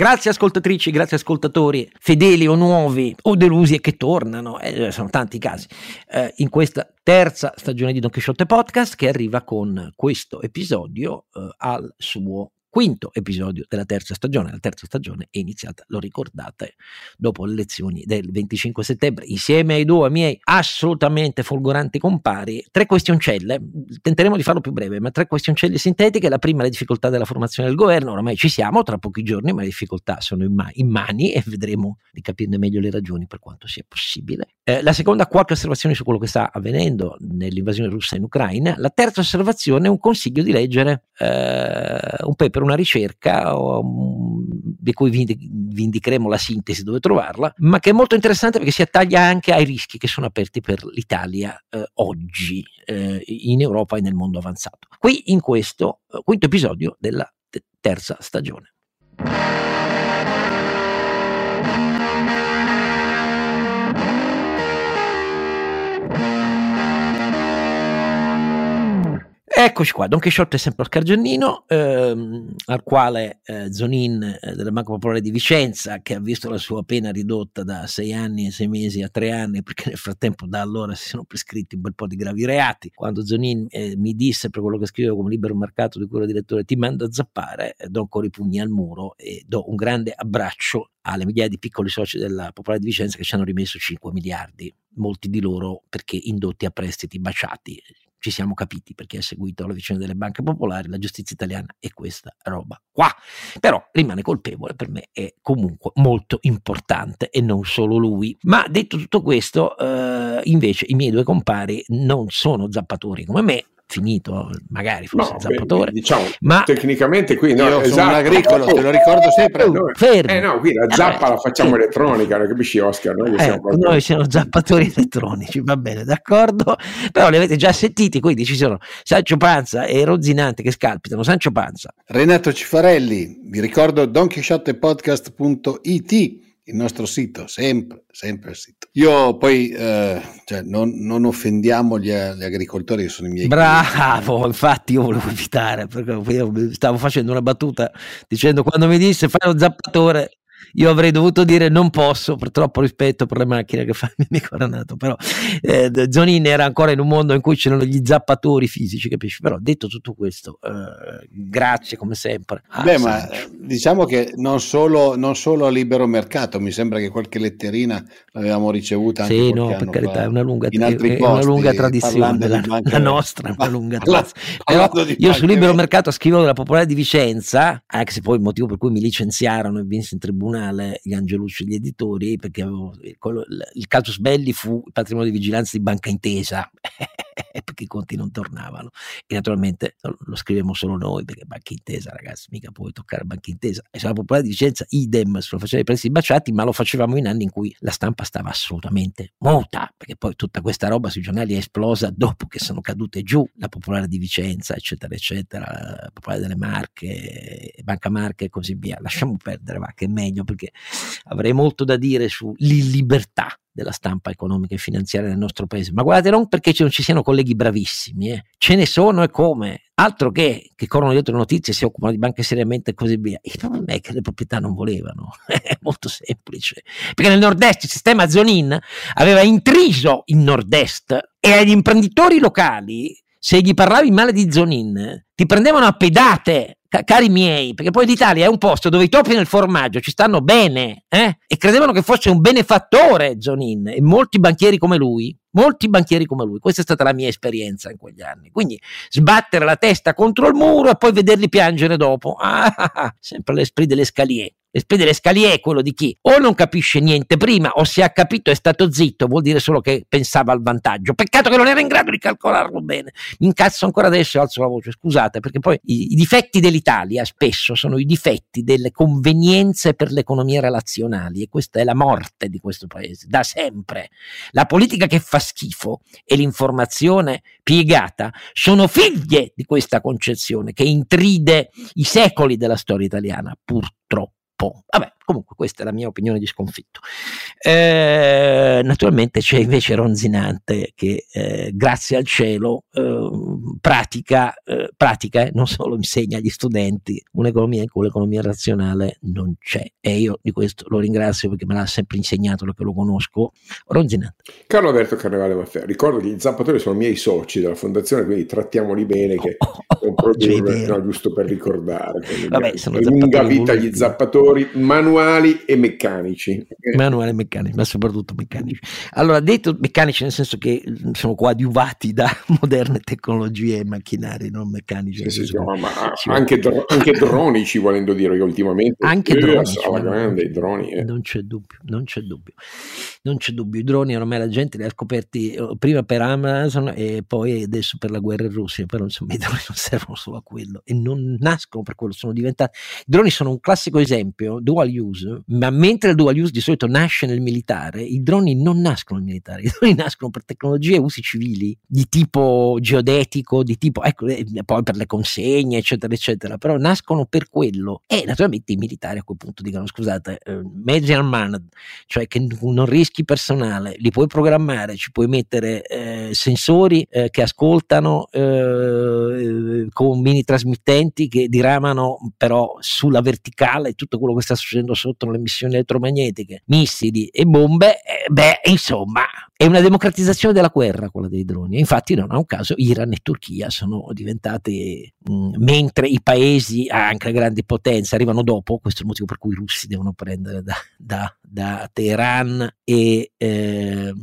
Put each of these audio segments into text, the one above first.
Grazie ascoltatrici, grazie ascoltatori, fedeli o nuovi o delusi e che tornano, eh, sono tanti i casi, eh, in questa terza stagione di Don Quixote Podcast che arriva con questo episodio eh, al suo quinto episodio della terza stagione. La terza stagione è iniziata, lo ricordate, dopo le elezioni del 25 settembre, insieme ai due miei assolutamente folgoranti compari, tre questioncelle, tenteremo di farlo più breve, ma tre questioncelle sintetiche. La prima, le difficoltà della formazione del governo, oramai ci siamo, tra pochi giorni, ma le difficoltà sono in, ma- in mani e vedremo di capirne meglio le ragioni per quanto sia possibile. Eh, la seconda, qualche osservazione su quello che sta avvenendo nell'invasione russa in Ucraina. La terza osservazione, un consiglio di leggere eh, un paper, una ricerca um, di cui vi, vi, indicheremo la sintesi dove trovarla, ma che è molto interessante perché si attaglia anche ai rischi che sono aperti per l'Italia eh, oggi eh, in Europa e nel mondo avanzato. Qui in questo eh, quinto episodio della terza stagione. Eccoci qua, Don Chisciotte è sempre Oscar Giannino, ehm, al quale eh, Zonin eh, della Banca Popolare di Vicenza, che ha visto la sua pena ridotta da sei anni e sei mesi a tre anni, perché nel frattempo da allora si sono prescritti un bel po' di gravi reati. Quando Zonin eh, mi disse per quello che scrivevo come libero mercato di cui ero direttore, ti mando a zappare, eh, do ancora i pugni al muro e do un grande abbraccio alle migliaia di piccoli soci della Popolare di Vicenza che ci hanno rimesso 5 miliardi, molti di loro perché indotti a prestiti baciati ci siamo capiti perché ha seguito la vicenda delle banche popolari, la giustizia italiana è questa roba qua. Però rimane colpevole, per me è comunque molto importante e non solo lui. Ma detto tutto questo, eh, invece i miei due compari non sono zappatori come me, finito, magari fosse no, zappatore. Diciamo, ma tecnicamente qui no, io esatto. sono un agricolo, te lo ricordo sempre. No, fermo. Eh no, qui la zappa eh, la facciamo fermo. elettronica, capisci Oscar? Noi, eh, siamo noi siamo zappatori elettronici, va bene, d'accordo, però li avete già sentiti, quindi ci sono Sancio Panza e Rozzinante che scalpitano, Sancio Panza. Renato Cifarelli, vi ricordo donkeyshotpodcast.it il nostro sito, sempre, sempre il sito. Io poi, eh, cioè, non, non, offendiamo gli, gli, agricoltori che sono i miei Bravo, clienti. infatti io volevo evitare, perché io stavo facendo una battuta dicendo quando mi disse fai lo zappatore, io avrei dovuto dire non posso per troppo rispetto per le macchine che fa il mio amico Renato però eh, Zonin era ancora in un mondo in cui c'erano gli zappatori fisici capisci? Però detto tutto questo eh, grazie come sempre. Ah, beh ma diciamo che non solo, non solo, a libero mercato mi sembra che qualche letterina l'avevamo ricevuta anche sì no per carità è una lunga, è posti, una lunga tradizione la, la, nostra una lunga tradizione però io su libero mercato scrivo della popolare di Vicenza anche se poi il motivo per cui mi licenziarono e vinsi in tribunale tribunale gli Angelucci gli editori perché avevo, quello, il casus belli fu il patrimonio di vigilanza di Banca Intesa perché i conti non tornavano. E naturalmente lo scrivemmo solo noi perché Banca Intesa ragazzi mica puoi toccare Banca Intesa. E sulla popolare di Vicenza idem se lo faceva i prezzi baciati ma lo facevamo in anni in cui la stampa stava assolutamente muta perché poi tutta questa roba sui giornali è esplosa dopo che sono cadute giù. La popolare di Vicenza eccetera eccetera la popolare delle Marche Banca Marche e così via. Lasciamo perdere va che è meglio perché avrei molto da dire sull'illibertà della stampa economica e finanziaria del nostro paese. Ma guardate, non perché non ci siano colleghi bravissimi, eh. ce ne sono e come. Altro che, che corrono dietro le notizie, si occupano di banche seriamente e così via. Il problema è che le proprietà non volevano. è molto semplice. Perché nel nord-est il sistema Zonin aveva intriso il nord-est e agli imprenditori locali, se gli parlavi male di Zonin, ti prendevano a pedate cari miei, perché poi l'Italia è un posto dove i topi nel formaggio ci stanno bene, eh? E credevano che fosse un benefattore Zonin e molti banchieri come lui, molti banchieri come lui. Questa è stata la mia esperienza in quegli anni. Quindi sbattere la testa contro il muro e poi vederli piangere dopo. Ah, ah, ah, sempre l'esprit delle scalier. Delle scalier è quello di chi o non capisce niente prima o se ha capito è stato zitto, vuol dire solo che pensava al vantaggio. Peccato che non era in grado di calcolarlo bene. Mi incazzo ancora adesso e alzo la voce, scusate, perché poi i, i difetti dell'Italia spesso sono i difetti delle convenienze per le economie relazionali e questa è la morte di questo paese, da sempre. La politica che fa schifo e l'informazione piegata sono figlie di questa concezione che intride i secoli della storia italiana, purtroppo. Vabbè, comunque questa è la mia opinione di sconfitto. Eh, naturalmente c'è invece Ronzinante che eh, grazie al cielo eh, pratica pratica, eh, non solo insegna agli studenti un'economia in cui l'economia razionale non c'è. E io di questo lo ringrazio perché me l'ha sempre insegnato, perché lo conosco. Ronzinante. Carlo Alberto Carnevale Maffea, ricordo che gli zappatori sono miei soci della fondazione, quindi trattiamoli bene, che è un problema no, giusto per ricordare. Vabbè, lunga vita gli zappatori manuali e meccanici. Manuali e meccanici, ma soprattutto meccanici. Allora, detto meccanici nel senso che sono coadiuvati da moderne tecnologie e macchinari non meccanici. Sì, sì, ma, ma anche, dro- anche, dronici, volendo dire che ultimamente anche eh, dronici, grande, droni, eh. non c'è dubbio, non c'è dubbio, non c'è dubbio. I droni ormai la gente li ha scoperti eh, prima per Amazon e poi adesso per la guerra in Russia, però insomma i droni non servono solo a quello e non nascono per quello, sono diventati. I droni sono un classico esempio, dual use, ma mentre il dual use di solito nasce nel militare, i droni non nascono nel militare, i droni nascono per tecnologie e usi civili di tipo geodetico, di tipo, ecco, eh, poi per le consegne, eccetera, eccetera, però nascono per quello. E naturalmente i militari a quel punto dicono, scusate, eh, mezzi armad, cioè che non rischi personale, li puoi programmare, ci puoi mettere eh, sensori eh, che ascoltano eh, con mini trasmittenti che diramano però sulla verticale tutto quello che sta succedendo sotto le emissioni elettromagnetiche, missili e bombe, eh, beh, insomma, è una democratizzazione della guerra quella dei droni. Infatti, non a un caso, Iran e Turchia sono diventate, mh, mm, mentre i paesi, anche grandi potenze, arrivano dopo, questo è il motivo per cui i russi devono prendere da, da, da Teheran e eh,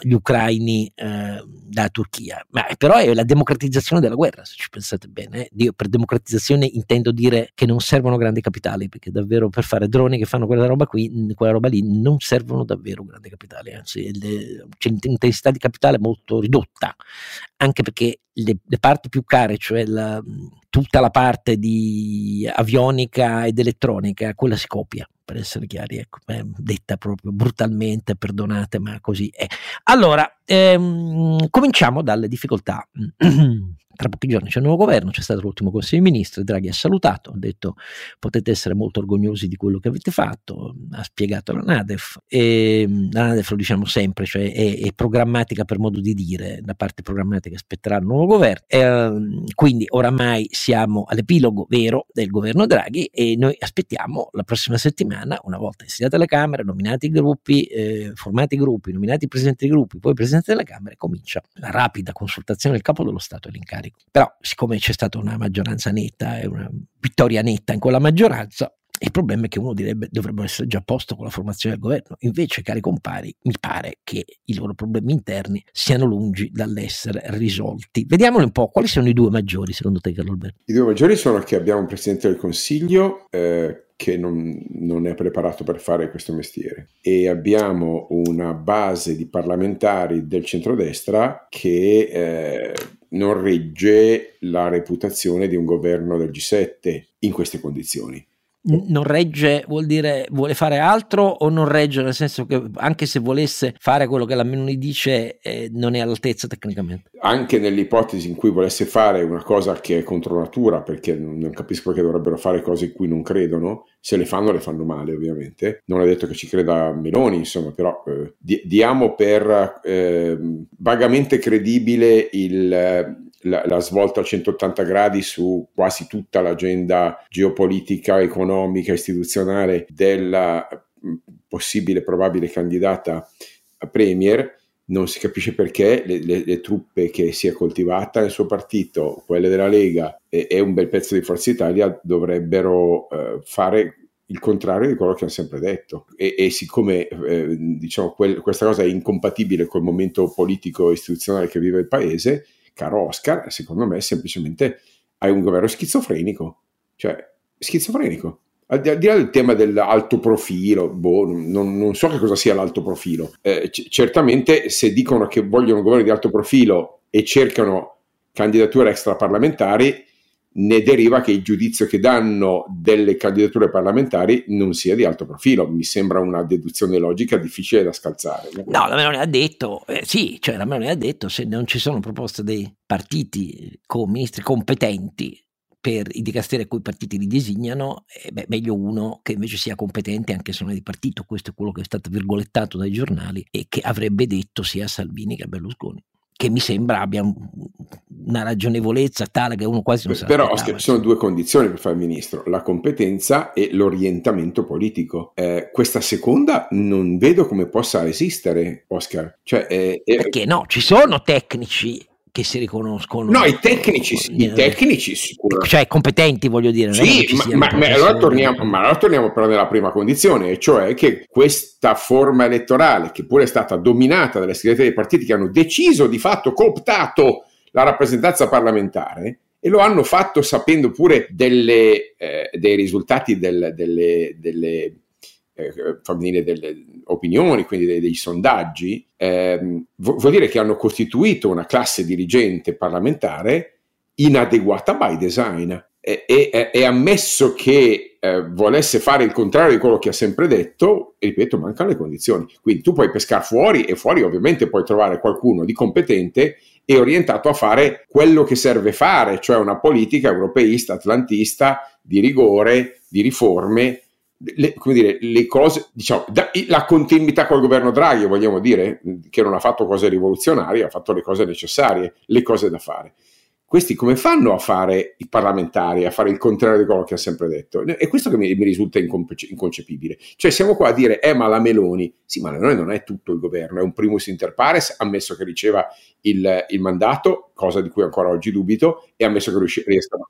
gli ucraini eh, da Turchia. Ma però è la democratizzazione della guerra, se ci pensate bene. Eh. Io per democratizzazione intendo dire che non servono grandi capitali, perché davvero per fare droni che fanno quella roba qui, quella roba lì, non servono davvero grandi capitali, anzi le, c'è l'intensità di capitale molto ridotta, anche perché le, le parti più care, cioè la, tutta la parte di avionica ed elettronica, quella si copia, per essere chiari, ecco, eh, detta proprio brutalmente, perdonate, ma così è. Allora, ehm, cominciamo dalle difficoltà. Tra pochi giorni c'è un nuovo governo, c'è stato l'ultimo Consiglio dei Ministri, Draghi ha salutato, ha detto potete essere molto orgogliosi di quello che avete fatto, ha spiegato la Nadef e la Nadef lo diciamo sempre, cioè è, è programmatica per modo di dire, la parte programmatica aspetterà il nuovo governo, e, quindi oramai siamo all'epilogo vero del governo Draghi e noi aspettiamo la prossima settimana, una volta insediate le Camere, nominati i gruppi, eh, formati i gruppi, nominati i presidenti dei gruppi, poi il Presidente delle Camere, comincia la rapida consultazione del Capo dello Stato e l'incarico carico. Però, siccome c'è stata una maggioranza netta e una vittoria netta in quella maggioranza, il problema è che uno direbbe dovrebbero essere già a posto con la formazione del governo. Invece, cari compari, mi pare che i loro problemi interni siano lungi dall'essere risolti. Vediamoli un po', quali sono i due maggiori secondo te, Carlo Alberto? I due maggiori sono che abbiamo un Presidente del Consiglio eh, che non, non, è preparato per fare questo mestiere e abbiamo una base di parlamentari del centrodestra che eh, non regge la reputazione di un governo del G7 in queste condizioni non regge vuol dire vuole fare altro o non regge nel senso che anche se volesse fare quello che la Meloni dice eh, non è all'altezza tecnicamente. Anche nell'ipotesi in cui volesse fare una cosa che è contro natura perché non capisco perché dovrebbero fare cose in cui non credono se le fanno le fanno male ovviamente. Non è detto che ci creda Meloni insomma però eh, diamo per eh, vagamente credibile il la, la, svolta a 180 gradi su quasi tutta l'agenda geopolitica, economica, istituzionale della mm, possibile, probabile candidata a premier. Non si capisce perché le, le, le, truppe che si è coltivata nel suo partito, quelle della Lega e, e un bel pezzo di Forza Italia dovrebbero eh, fare il contrario di quello che hanno sempre detto. E, e siccome eh, diciamo, quel, questa cosa è incompatibile col momento politico e istituzionale che vive il paese, caro Oscar, secondo me semplicemente hai un governo schizofrenico, cioè schizofrenico. Al di, là del tema dell'alto profilo, boh, non, non, so che cosa sia l'alto profilo. Eh, c- certamente se dicono che vogliono un governo di alto profilo e cercano candidature extraparlamentari, ne deriva che il giudizio che danno delle candidature parlamentari non sia di alto profilo. Mi sembra una deduzione logica difficile da scalzare. No, la Meloni ha detto, eh, sì, cioè la Meloni ha detto se non ci sono proposte dei partiti con ministri competenti per i dicasteri a cui i partiti li designano, eh, beh, meglio uno che invece sia competente anche se non è di partito. Questo è quello che è stato virgolettato dai giornali e che avrebbe detto sia Salvini che a Berlusconi che mi sembra abbia una ragionevolezza tale che uno quasi non sa. Però Oscar, ci sono due condizioni per fare il ministro, la competenza e l'orientamento politico. Eh, questa seconda non vedo come possa esistere, Oscar. Cioè, eh, Perché no, ci sono tecnici che si riconoscono. No, i tecnici, i tecnici sicuramente. Cioè competenti, voglio dire. Sì, ma, ma, ma, allora torniamo, ma, allora torniamo, però nella prima condizione, cioè che questa forma elettorale, che pure è stata dominata dalle segreterie dei partiti che hanno deciso di fatto, cooptato la rappresentanza parlamentare, e lo hanno fatto sapendo pure delle, eh, dei risultati del, delle, delle eh, dire, delle opinioni, quindi dei, dei sondaggi, ehm, vuol dire che hanno costituito una classe dirigente parlamentare inadeguata by design. E, e, e ammesso che eh, volesse fare il contrario di quello che ha sempre detto, ripeto, mancano le condizioni. Quindi tu puoi pescare fuori e fuori ovviamente puoi trovare qualcuno di competente e orientato a fare quello che serve fare, cioè una politica europeista, atlantista, di rigore, di riforme le, come dire, le cose, diciamo, da, la continuità col governo Draghi, vogliamo dire, che non ha fatto cose rivoluzionarie, ha fatto le cose necessarie, le cose da fare. Questi come fanno a fare i parlamentari, a fare il contrario di quello che ha sempre detto? È questo che mi, mi risulta inconce- inconcepibile. Cioè siamo qua a dire, eh ma la Meloni, sì ma la Meloni non è tutto il governo, è un primus inter pares, ammesso che riceva il, il mandato, cosa di cui ancora oggi dubito, e ammesso che riesca a...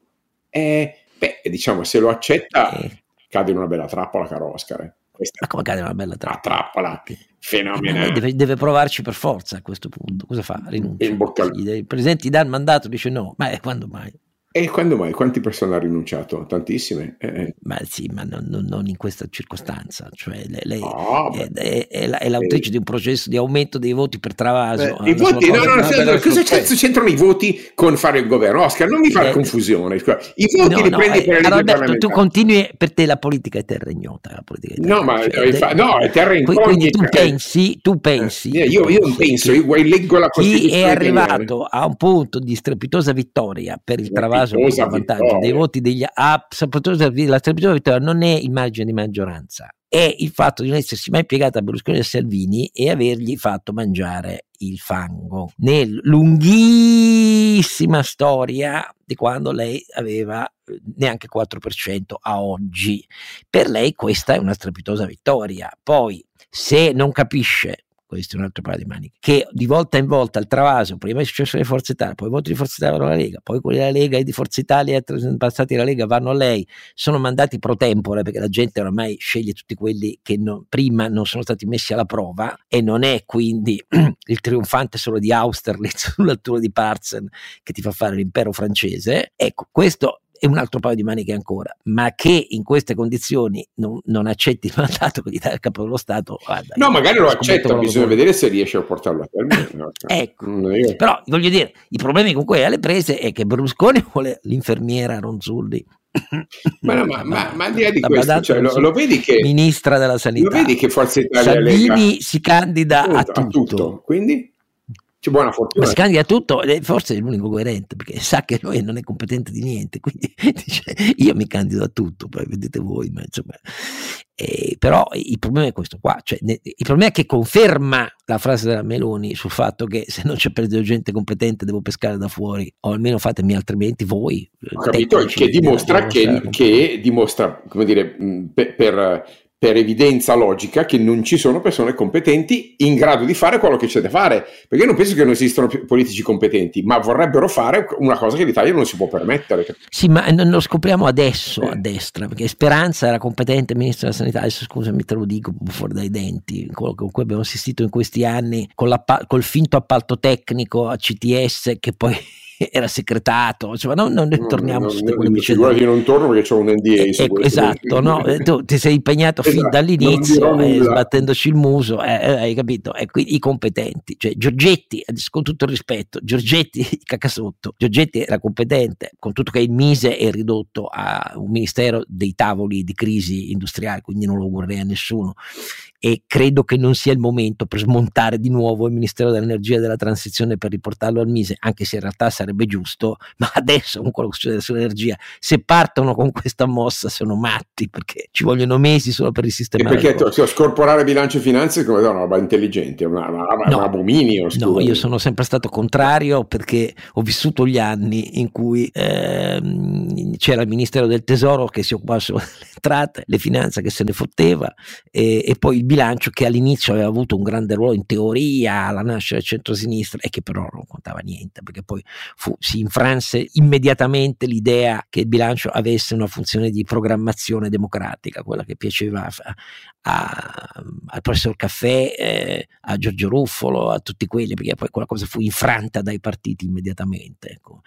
Eh, beh, diciamo, se lo accetta... Eh cade in una bella trappola, caro Oscar. Eh. Questa Ma come cade in una bella trappola? Trappola fenomenale. Deve, deve, provarci per forza a questo punto. Cosa fa? Rinuncia. Il presidente dà il mandato, dice no, ma quando mai? E quando mai? Quante persone ha rinunciato? Tantissime? Eh. eh. Ma sì, ma non, non, in questa circostanza. Cioè, lei, oh, è, è, è, è, l'autrice eh. di un processo di aumento dei voti per Travaso. Beh, I voti, no, no, no, no cosa cazzo c'entrano i voti con fare il governo? Oscar, non mi fa eh, confusione. I voti no, li no, prendi per eh, Alberto, tu continui, per te la politica è terra ignota. La politica è terra, no, ma cioè, fa, no, è terra incognita. Quindi tu pensi, tu pensi. Eh, io, io non penso, io leggo la Costituzione. Chi è arrivato a un punto di strepitosa vittoria per il Travaso vantaggio vantaggio dei voti degli soprattutto la strepitosa vittoria non è il margine di maggioranza, è il fatto di non essersi mai piegata a Berlusconi e a Salvini e avergli fatto mangiare il fango nel lunghissima storia di quando lei aveva eh, neanche 4% a oggi. Per lei questa è una strepitosa vittoria. Poi se non capisce questo è un altro paio di maniche, che di volta in volta il travaso, prima è successo le Forze Italia, poi i voti di Forza Italia vanno alla Lega, poi quelli della Lega e di Forza Italia passati alla Lega vanno a lei, sono mandati pro tempore perché la gente ormai sceglie tutti quelli che non, prima non sono stati messi alla prova e non è quindi il trionfante solo di Austerlitz sull'altura di Parzen che ti fa fare l'impero francese. Ecco, questo e un altro paio di maniche ancora, ma che in queste condizioni non, non accetti il mandato che gli dà il capo dello Stato. Guarda, no, magari lo accetta, bisogna vedere se riesce a portarlo a termine. ecco, io... però voglio dire, i problemi con cui alle prese è che Berlusconi vuole l'infermiera Ronzulli ma, no, ma, ma, ma, al di là di questo, cioè, lo, lo, vedi che ministra della sanità, lo vedi che Forza Italia Salvini si candida a tutto. a tutto. Quindi c'è buona fortuna. Ma si candida a tutto, forse è l'unico coerente perché sa che lui non è competente di niente, quindi dice io mi candido a tutto, poi vedete voi, ma insomma. Eh, però il problema è questo qua, cioè, ne, il problema è che conferma la frase della Meloni sul fatto che se non c'è perso gente competente devo pescare da fuori, o almeno fatemi altrimenti voi. Ho capito, che dimostra, che, che dimostra, come dire, per, per per evidenza logica che non ci sono persone competenti in grado di fare quello che c'è da fare, perché io non penso che non esistano politici competenti, ma vorrebbero fare una cosa che l'Italia non si può permettere. Sì, ma non lo scopriamo adesso eh. a destra, perché Speranza era competente ministro della sanità, adesso scusami te lo dico fuori dai denti, quello con cui abbiamo assistito in questi anni con col finto appalto tecnico a CTS che poi era segretato, insomma, non, non torniamo su quelle vicende. Io non torno perché c'è un NDA. Eh, ecco, esatto, no? tu ti sei impegnato esatto, fin dall'inizio, eh, sbattendoci il muso, eh, eh hai capito? Eh, i competenti, cioè Giorgetti, con tutto il rispetto, Giorgetti cacasotto, Giorgetti era competente, con tutto che il Mise è ridotto a un ministero dei tavoli di crisi industriale, quindi non lo vorrei a nessuno e credo che non sia il momento per smontare di nuovo il Ministero dell'Energia e della Transizione per riportarlo al Mise, anche se in realtà sarebbe giusto, ma adesso con quello che succede sull'energia, se partono con questa mossa sono matti perché ci vogliono mesi solo per risistemare. E perché cioè, scorporare bilancio e finanze come una roba intelligente, una, una, no, un abominio. No, io sono sempre stato contrario perché ho vissuto gli anni in cui ehm, c'era il Ministero del Tesoro che si occupava solo delle entrate, le finanze che se ne fotteva e, e, poi il bilancio che all'inizio aveva avuto un grande ruolo in teoria alla nascita del centro-sinistra e che però non contava niente perché poi fu, si infranse immediatamente l'idea che il bilancio avesse una funzione di programmazione democratica, quella che piaceva a, a, al professor Caffè, eh, a Giorgio Ruffolo, a tutti quelli, perché poi quella cosa fu infranta dai partiti immediatamente, ecco.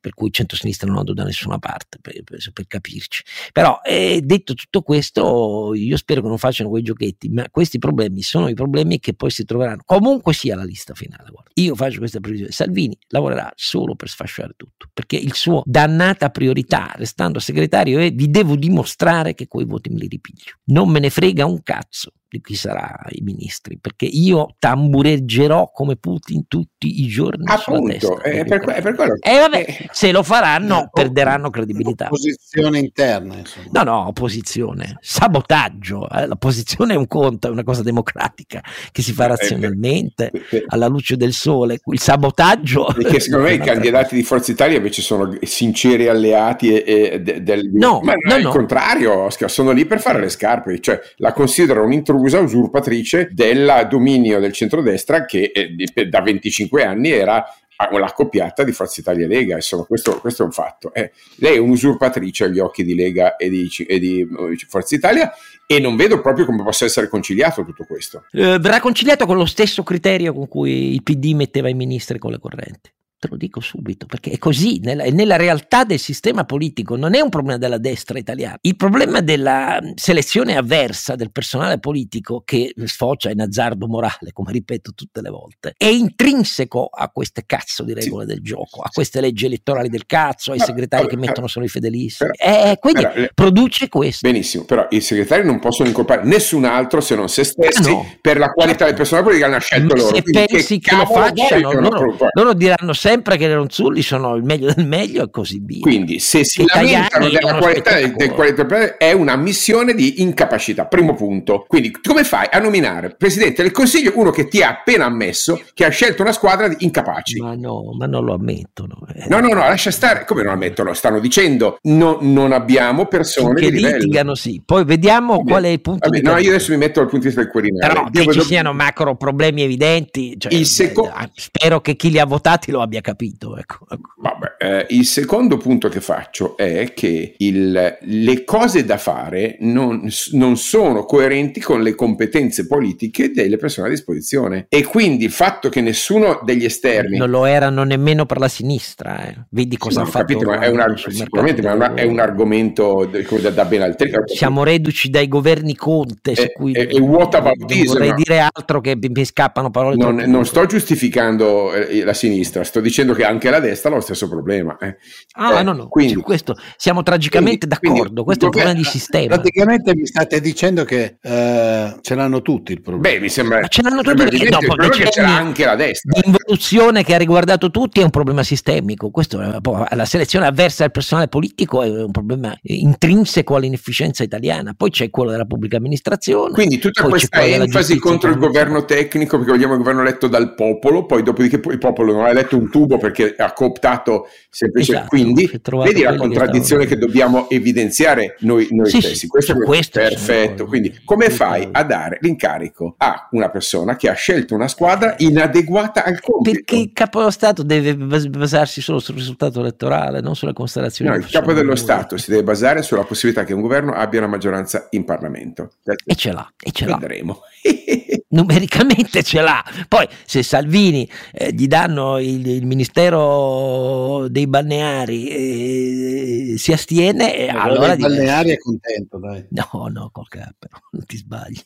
per cui il centro-sinistra non andò da nessuna parte, per, per, per capirci. Però eh, detto tutto questo, io spero che non facciano quei giochetti, ma questi problemi sono i problemi che poi si troveranno, comunque sia la lista finale. Guarda. Io faccio questa previsione, Salvini lavorerà solo per sfasciare tutto, perché il suo dannata priorità, restando segretario, è vi devo dimostrare che quei voti me li ripiglio. Non me ne frega un cazzo di chi sarà i ministri, perché io tambureggerò come Putin tutti i giorni Appunto, è per, è per quello. E eh, vabbè, eh, se lo faranno eh, perderanno credibilità. Opposizione interna, insomma. No, no, opposizione, sabotaggio. Eh, la posizione è un conto, è una cosa democratica che si fa razionalmente, alla luce del sole. Il sabotaggio... Perché secondo me i candidati di Forza Italia invece sono sinceri alleati e, e de, del... No, ma no, no. contrario, Oscar, sono lì per fare le scarpe, cioè la considero un'introduzione intrusa usurpatrice del dominio del centrodestra che eh, da 25 anni era l'accoppiata di Forza Italia Lega, insomma questo, questo è un fatto. Eh, lei è un'usurpatrice agli occhi di Lega e di, e di, eh, Forza Italia e non vedo proprio come possa essere conciliato tutto questo. Eh, verrà conciliato con lo stesso criterio con cui il PD metteva i ministri con le correnti. Te lo dico subito, perché è così, nella, nella, realtà del sistema politico non è un problema della destra italiana. Il problema della selezione avversa del personale politico che sfocia in azzardo morale, come ripeto tutte le volte, è intrinseco a queste cazzo di regole sì. del gioco, a queste leggi elettorali del cazzo, ai no, segretari vabbè, che mettono solo i fedelissimi. Però, eh, quindi però, produce questo. Benissimo, però i segretari non possono incolpare nessun altro se non se stessi no. per la qualità del personale politico che hanno scelto Ma loro. Se pensi che, che lo facciano, loro, loro diranno sempre sempre che le Ronzulli sono il meglio del meglio e così via. Quindi se si lamentano della qualità del, qualità è una missione di incapacità, primo punto. Quindi come fai a nominare Presidente del Consiglio uno che ti ha appena ammesso che ha scelto una squadra di incapaci? Ma no, ma non lo ammettono. Eh. No, no, no, lascia stare. Come non ammettono? Stanno dicendo no, non abbiamo persone che di livello. litigano, sì. Poi vediamo vabbè, qual è il punto vabbè, di No, io adesso mi metto dal punto di vista del Quirinale. Però che ci siano macro problemi evidenti, cioè, il seco- eh, spero che chi li ha votati lo abbia capito. Ecco. Vabbè, eh, il secondo punto che faccio è che il, le cose da fare non, non, sono coerenti con le competenze politiche delle persone a disposizione e quindi il fatto che nessuno degli esterni non lo erano nemmeno per la sinistra eh. vedi cosa ha fatto capito, è un, sicuramente ma è, una, è un argomento da, da ben altri siamo reduci dai governi Conte su cui e, e whataboutism vorrei dire altro che mi scappano parole non, non sto giustificando eh, la sinistra sto dicendo che anche la destra destra lo stesso problema. Eh. Ah, eh, no, no, quindi, su questo siamo tragicamente quindi, d'accordo. Quindi, questo è un problema di sistema. Praticamente mi state dicendo che uh, ce l'hanno tutti il problema. Beh, mi sembra. Ma ce l'hanno tutti perché dopo c'è anche la destra. L'involuzione che ha riguardato tutti è un problema sistemico. Questo, la selezione avversa del personale politico è un problema intrinseco all'inefficienza italiana. Poi c'è quello della pubblica amministrazione. Quindi tutta questa enfasi contro il governo tecnico, perché vogliamo il governo eletto dal popolo, poi dopodiché poi il popolo non ha eletto un tubo perché ha cooptato semplicemente. Esatto, Quindi vedi la contraddizione che, che, dobbiamo evidenziare noi, noi sì, stessi. Questo, è questo perfetto. Quindi come fai a dare l'incarico a una persona che ha scelto una squadra inadeguata al compito? Perché il capo dello Stato deve basarsi solo sul risultato elettorale, non sulle constellazioni. No, il capo dello Stato si deve basare sulla possibilità che un governo abbia una maggioranza in Parlamento. E ce l'ha, e ce l'ha. Vedremo. numericamente ce l'ha. Poi se Salvini eh, gli danno il, il, Ministero dei Balneari eh, si astiene, eh, allora... Dei balneari è contento, dai. No, no, col capo, non ti sbagli.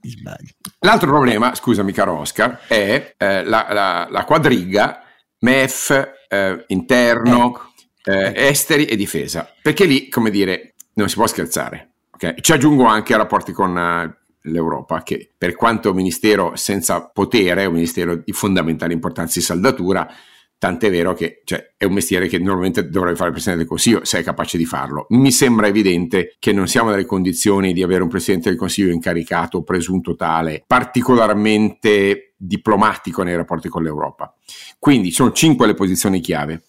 ti sbagli. L'altro problema, scusami caro Oscar, è eh, la, la, la, quadriga MEF, eh, interno, ecco. Eh, ecco. esteri e difesa. Perché lì, come dire, non si può scherzare. Okay? Ci aggiungo anche a rapporti con l'Europa, che per quanto ministero senza potere, è un ministero di fondamentale importanza di saldatura, tant'è vero che cioè, è un mestiere che normalmente dovrebbe fare il Presidente del Consiglio se è capace di farlo. Mi sembra evidente che non siamo nelle condizioni di avere un Presidente del Consiglio incaricato, presunto tale, particolarmente diplomatico nei rapporti con l'Europa. Quindi sono cinque le posizioni chiave.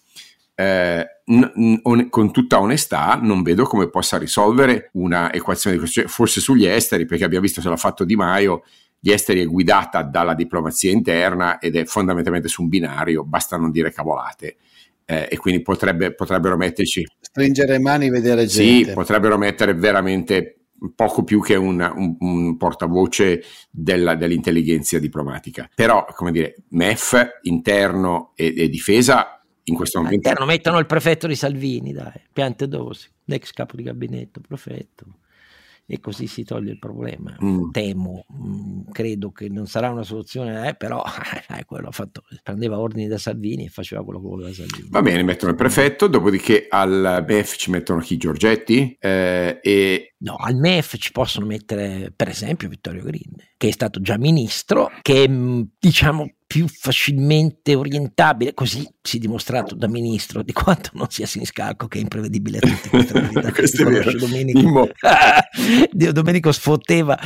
Eh, n- n- con tutta onestà non vedo come possa risolvere una equazione di questo, forse sugli esteri, perché abbiamo visto se l'ha fatto Di Maio, gli esteri è guidata dalla diplomazia interna ed è fondamentalmente su un binario, basta non dire cavolate. Eh, e quindi potrebbe, potrebbero metterci... Stringere mani, vedere gente. Sì, potrebbero mettere veramente poco più che un, un, un portavoce della, dell'intelligenza diplomatica. Però, come dire, MEF, interno e, e difesa in questo momento... All'interno mettono il prefetto di Salvini, dai, piante dosi, l'ex capo di gabinetto, prefetto e così si toglie il problema. Mm. Temo, mm, credo che non sarà una soluzione, eh, però eh, quello ha fatto, prendeva ordini da Salvini e faceva quello che voleva Salvini. Va bene, mettono il prefetto, dopodiché al MEF ci mettono chi Giorgetti eh, e... No, al MEF ci possono mettere per esempio Vittorio Grilli, che è stato già ministro, che mm, diciamo più facilmente orientabile, così si è dimostrato da ministro di quanto non sia Siniscalco che è imprevedibile a tutti. Questo è vero. Domenico. Domenico sfotteva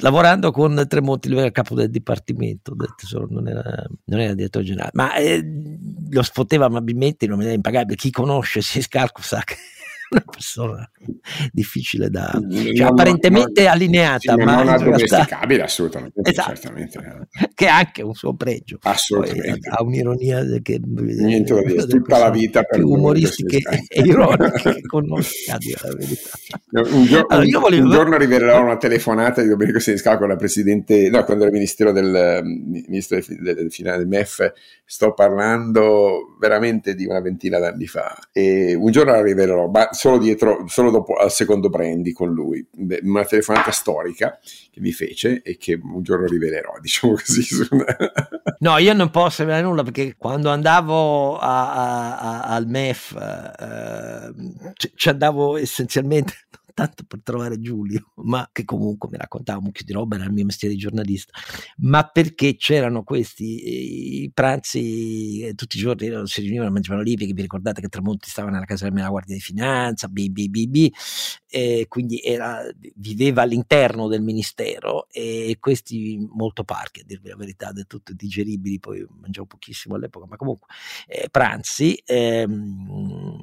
lavorando con Tremonti, lui era il capo del dipartimento del tesoro, non era, non era direttore generale, ma eh, lo sfotteva amabilmente in maniera impagabile. Chi conosce Siniscalco sa che una persona difficile da cioè, non, apparentemente non, allineata, sì, ma non addomesticabile assolutamente, esatto. certamente. che ha anche un suo pregio. Assolutamente. Poi, ha un'ironia che niente da dire, tutta la vita per più umoristiche e ironiche che conosco, la verità. Un, gio- allora, volevo... un, giorno rivelerò una telefonata di Domenico Seniscala con la presidente, no, quando era ministro del ministro del, del, del, del MEF, sto parlando veramente di una ventina d'anni fa e un giorno la rivelerò, ma solo dietro, solo dopo al secondo brandy con lui, una telefonata storica che mi fece e che un giorno rivelerò, diciamo così. no, io non posso rivelare nulla perché quando andavo a, a, a, al MEF eh, ci andavo essenzialmente tanto per trovare Giulio, ma che comunque mi raccontava un mucchio di roba, era il mio mestiere di giornalista, ma perché c'erano questi pranzi eh, tutti i giorni, si riunivano, mangiavano lì, perché vi ricordate che Tramonti stava nella casa della Guardia di Finanza, BBBB, e quindi era, viveva all'interno del ministero e questi molto parchi, a dirvi la verità, del tutto digeribili, poi mangiavo pochissimo all'epoca, ma comunque eh, pranzi ehm,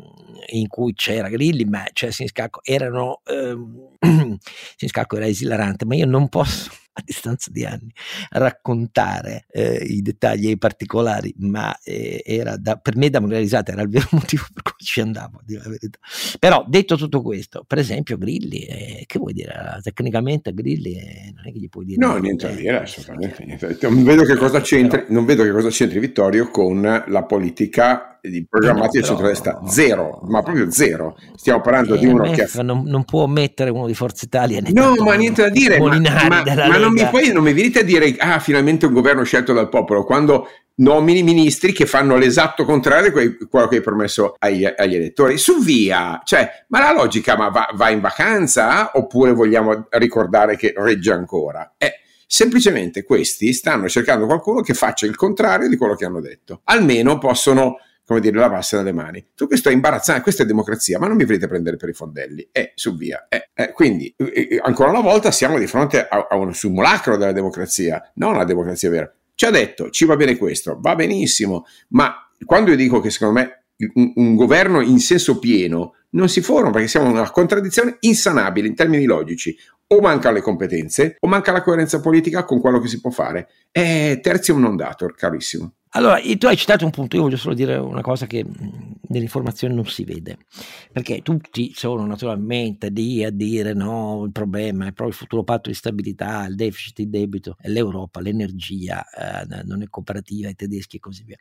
in cui c'era Grilli, ma c'era Siniscalco, erano ehm, Siniscalco era esilarante, ma io non posso a distanza di anni raccontare eh, i dettagli e i particolari, ma eh, era da, per me da morire risata, era il vero motivo per cui ci andavo, a dire la verità. Però detto tutto questo, per esempio Grilli, eh, che vuoi dire? Tecnicamente Grilli eh, non è che gli puoi dire... No, niente da dire, assolutamente niente. Non vedo che cosa c'entri, non vedo che cosa c'entri Vittorio con la politica di programmati del centrodestra, zero, ma proprio zero. Stiamo parlando di uno che... Non, non, può mettere uno di Forza Italia. No, ma niente da dire. Ma, ma, ma non, mi, poi non mi venite a dire, ah, finalmente un governo scelto dal popolo, quando nomini ministri che fanno l'esatto contrario di quello che hai promesso agli, agli, elettori. Su via, cioè, ma la logica ma va, va, in vacanza oppure vogliamo ricordare che regge ancora? Eh, semplicemente questi stanno cercando qualcuno che faccia il contrario di quello che hanno detto. Almeno possono come dire, lavasse dalle mani. Tutto questo è imbarazzante, questa è democrazia, ma non mi volete prendere per i fondelli. Eh, su via. Eh, eh, quindi, eh, eh, ancora una volta, siamo di fronte a, a un simulacro della democrazia, non una democrazia vera. Ci ha detto, ci va bene questo, va benissimo, ma quando io dico che secondo me un, un governo in senso pieno non si forma perché siamo in una contraddizione insanabile in termini logici. O mancano le competenze o manca la coerenza politica con quello che si può fare. È terzium non dator, carissimo. Allora, tu hai citato un punto, io voglio solo dire una cosa che nell'informazione non si vede, perché tutti sono naturalmente lì a dire no, il problema è proprio il futuro patto di stabilità, il deficit, il debito, l'Europa, l'energia, eh, non è cooperativa, i tedeschi e così via.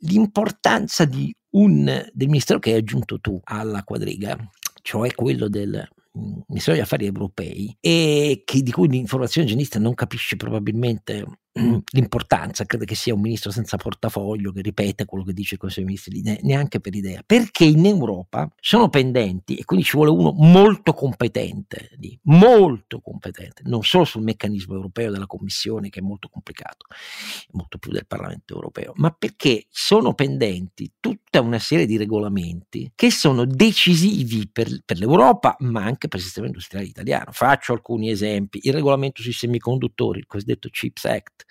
L'importanza un, del ministero che hai aggiunto tu alla quadriga, cioè quello del Ministero degli Affari Europei, e che, di cui l'informazione genista non capisce probabilmente l'importanza, crede che sia un ministro senza portafoglio che ripete quello che dice il Consiglio dei Ministri, neanche per idea, perché in Europa sono pendenti e quindi ci vuole uno molto competente, molto competente, non solo sul meccanismo europeo della Commissione che è molto complicato, molto più del Parlamento europeo, ma perché sono pendenti tutta una serie di regolamenti che sono decisivi per, per l'Europa, ma anche per il sistema industriale italiano. Faccio alcuni esempi, il regolamento sui semiconduttori, il cosiddetto CHIPS Act,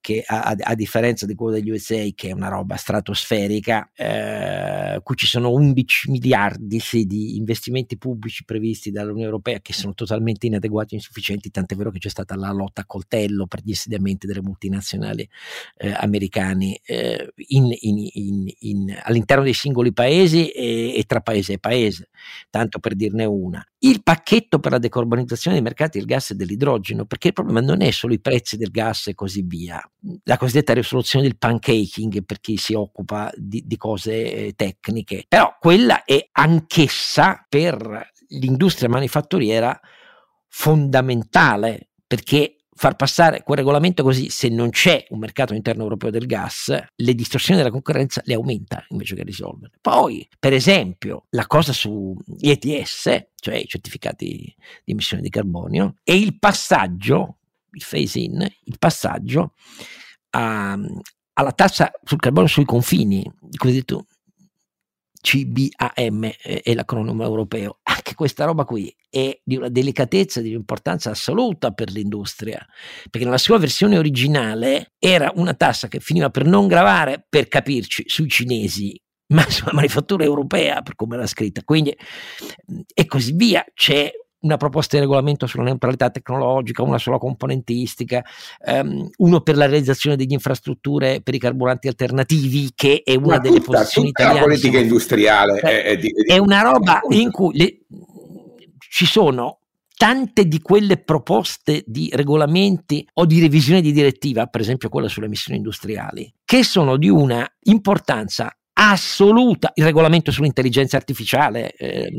che a, a, differenza di quello degli USA, che è una roba stratosferica, eh, cui ci sono 11 miliardi sì, di investimenti pubblici previsti dall'Unione Europea che sono totalmente inadeguati e insufficienti, tant'è vero che c'è stata la lotta a coltello per gli insediamenti delle multinazionali eh, americane eh, in, in, in, all'interno dei singoli paesi e, e tra paese e paese, tanto per dirne una il pacchetto per la decarbonizzazione dei mercati del gas e dell'idrogeno, perché il problema non è solo i prezzi del gas e così via, la cosiddetta risoluzione del pancaking per chi si occupa di, di cose eh, tecniche, però quella è anch'essa per l'industria manifatturiera fondamentale perché far passare quel regolamento così, se non c'è un mercato interno europeo del gas, le distorsioni della concorrenza le aumenta invece che risolvere. Poi, per esempio, la cosa su ETS, cioè i certificati di emissione di carbonio, e il passaggio, il phase in, il passaggio a, alla tassa sul carbonio sui confini, il cosiddetto CBAM è l'acronimo europeo. Anche questa roba qui è di una delicatezza, di un'importanza assoluta per l'industria, perché nella sua versione originale era una tassa che finiva per non gravare, per capirci, sui cinesi, ma sulla manifattura europea, per come era scritta. Quindi, e così via. C'è una proposta di regolamento sulla neutralità tecnologica, una sulla componentistica, um, uno per la realizzazione degli infrastrutture per i carburanti alternativi, che è una Ma delle tutta, posizioni tutta italiane. La politica industriale è, è, di, è, una roba in cui le, ci sono tante di quelle proposte di regolamenti o di revisione di direttiva, per esempio quella sulle emissioni industriali, che sono di una importanza assoluta il regolamento sull'intelligenza artificiale, eh,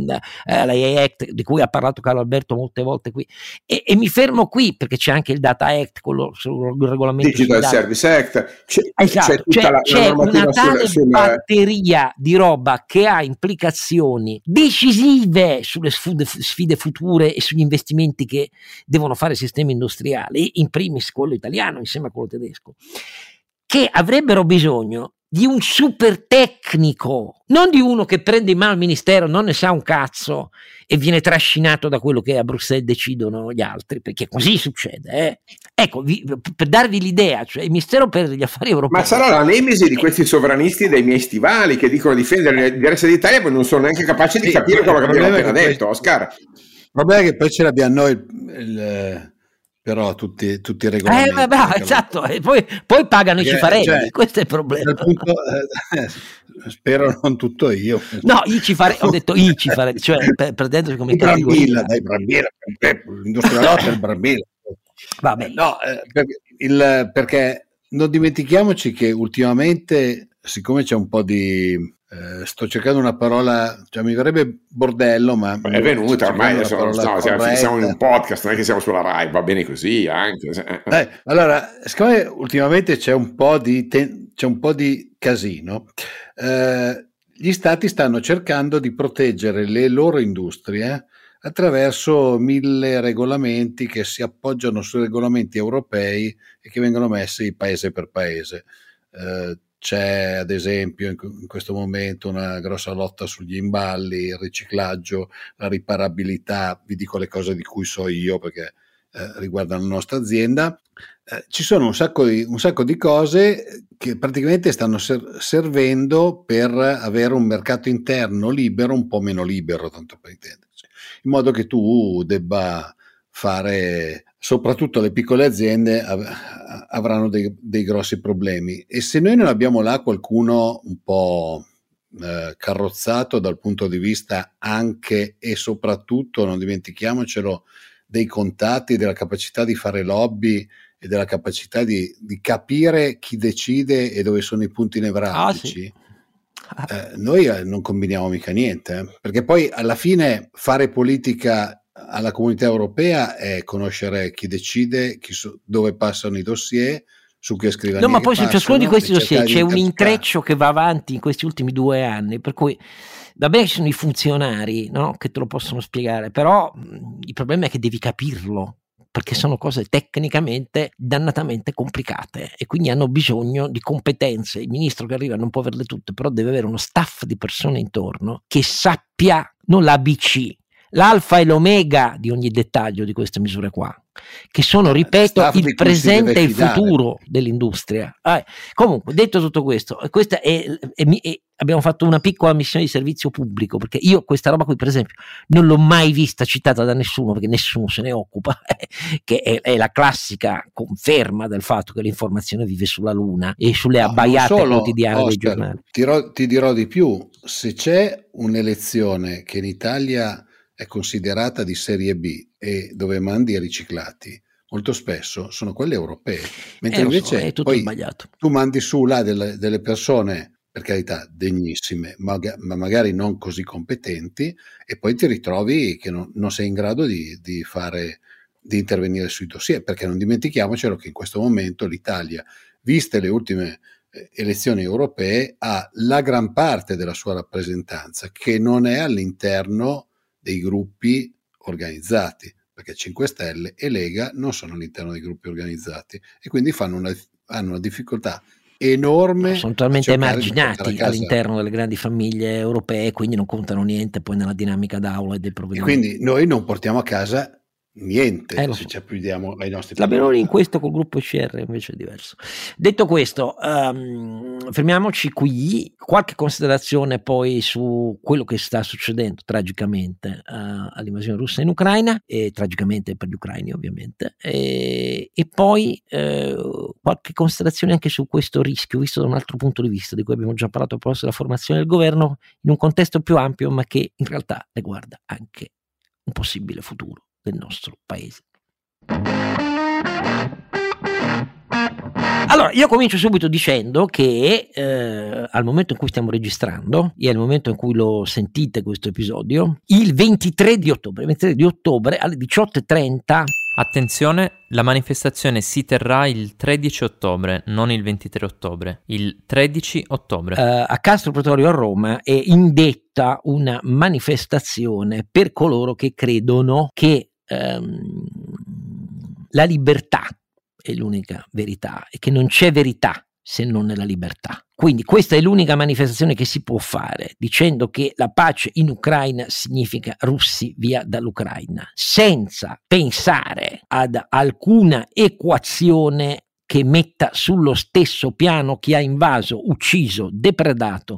eh, l'AI Act di cui ha parlato Carlo Alberto molte volte qui e, e, mi fermo qui perché c'è anche il Data Act, quello sul regolamento Digital Service Act, c'è, esatto, c'è, c'è, la, c'è la una tale sulle, batteria di roba che ha implicazioni decisive sulle sfide, sfide future e sugli investimenti che devono fare i sistemi industriali, in primis quello italiano insieme a quello tedesco che avrebbero bisogno di un super tecnico, non di uno che prende in mano il ministero, non ne sa un cazzo e viene trascinato da quello che a Bruxelles decidono gli altri, perché così succede. Eh? Ecco, vi, per darvi l'idea, cioè il Ministero per gli Affari Europei. Ma sarà la nemesi di questi sovranisti dei miei stivali che dicono difendere l'interesse d'Italia e poi non sono neanche capaci di sì, capire quello che abbiamo appena detto, Oscar. Il problema è che poi ce l'abbiamo noi il, il però tutti, tutti i eh, regolamenti. Eh, vabbè, esatto, e poi, poi pagano i cifarelli, cioè, questo è il problema. Punto, eh, spero non tutto io. No, i cifarelli, ho detto i cifarelli, cioè prendendosi come Brambilla, dai, Brambilla, l'industria lotta è il Brambilla. Vabbè. No, eh, il, perché non dimentichiamoci che ultimamente, siccome c'è un po' di eh, sto cercando una parola, cioè mi verrebbe bordello, ma è venuta ormai. Adesso, no, siamo, siamo, in un podcast, non è che siamo sulla Rai, va bene così anche. Eh, allora, siccome ultimamente c'è un po' di, c'è un po di casino, eh, gli stati stanno cercando di proteggere le loro industrie attraverso mille regolamenti che si appoggiano sui regolamenti europei e che vengono messi paese per paese. Eh, c'è ad esempio in, questo momento una grossa lotta sugli imballi, il riciclaggio, la riparabilità, vi dico le cose di cui so io perché eh, riguardano la nostra azienda. Eh, ci sono un sacco, di, un sacco, di, cose che praticamente stanno ser- servendo per avere un mercato interno libero, un po' meno libero, tanto per intenderci, in modo che tu debba fare soprattutto le piccole aziende av- avranno dei, dei, grossi problemi e se noi non abbiamo là qualcuno un po' eh, carrozzato dal punto di vista anche e soprattutto, non dimentichiamocelo, dei contatti, della capacità di fare lobby e della capacità di, di capire chi decide e dove sono i punti nevralgici. Ah, sì. eh, noi eh, non combiniamo mica niente, eh? perché poi alla fine fare politica alla comunità europea è conoscere chi decide, chi so, dove passano i dossier, su che scrivania. No, ma poi su ciascuno di questi dossier c'è un intreccio che va avanti in questi ultimi due anni, per cui va bene ci sono i funzionari no? che te lo possono spiegare, però il problema è che devi capirlo perché sono cose tecnicamente dannatamente complicate e quindi hanno bisogno di competenze. Il ministro che arriva non può averle tutte, però deve avere uno staff di persone intorno che sappia non l'ABC, l'alfa e l'omega di ogni dettaglio di queste misure qua, che sono, eh, ripeto, il presente e il futuro dell'industria. Ah, comunque, detto tutto questo, questa è, è, è, abbiamo fatto una piccola missione di servizio pubblico, perché io questa roba qui, per esempio, non l'ho mai vista citata da nessuno, perché nessuno se ne occupa, che è, è la classica conferma del fatto che l'informazione vive sulla Luna e sulle abbaiate solo, quotidiane Oscar, dei giornali. Ti, ro- ti dirò di più, se c'è un'elezione che in Italia è considerata di serie B e dove mandi i riciclati molto spesso sono quelle europee, mentre eh, invece so, poi sbagliato. tu mandi su là delle, delle persone per carità degnissime, ma, ma, magari non così competenti, e poi ti ritrovi che non, non sei in grado di, di, fare, di intervenire sui dossier, perché non dimentichiamocelo che in questo momento l'Italia, viste le ultime eh, elezioni europee, ha la gran parte della sua rappresentanza che non è all'interno dei gruppi organizzati, perché 5 Stelle e Lega non sono all'interno dei gruppi organizzati e quindi una, hanno una difficoltà enorme. Sono totalmente emarginati all'interno delle grandi famiglie europee, quindi non contano niente poi nella dinamica d'aula e del provvedimento. E quindi noi non portiamo a casa niente eh, se so. ci applichiamo ai nostri la Meloni in questo col gruppo CR invece è diverso. Detto questo um, fermiamoci qui. Qualche considerazione poi su quello che sta succedendo tragicamente uh, all'invasione russa in Ucraina e tragicamente per gli ucraini ovviamente. E, e poi uh, qualche considerazione anche su questo rischio visto da un altro punto di vista di cui abbiamo già parlato a proposito della formazione del governo in un contesto più ampio ma che in realtà riguarda anche un possibile futuro del nostro paese. Allora, io comincio subito dicendo che eh, al momento in cui stiamo registrando e al momento in cui lo sentite questo episodio, il 23 di ottobre, 23 di ottobre alle 18.30 Attenzione, la manifestazione si terrà il 13 ottobre, non il 23 ottobre, il 13 ottobre. Uh, a Castro Pretorio a Roma è indetta una manifestazione per coloro che credono che ehm, la libertà è l'unica verità e che non c'è verità se non nella libertà. Quindi questa è l'unica manifestazione che si può fare dicendo che la pace in Ucraina significa russi via dall'Ucraina, senza pensare ad alcuna equazione che metta sullo stesso piano chi ha invaso, ucciso, depredato,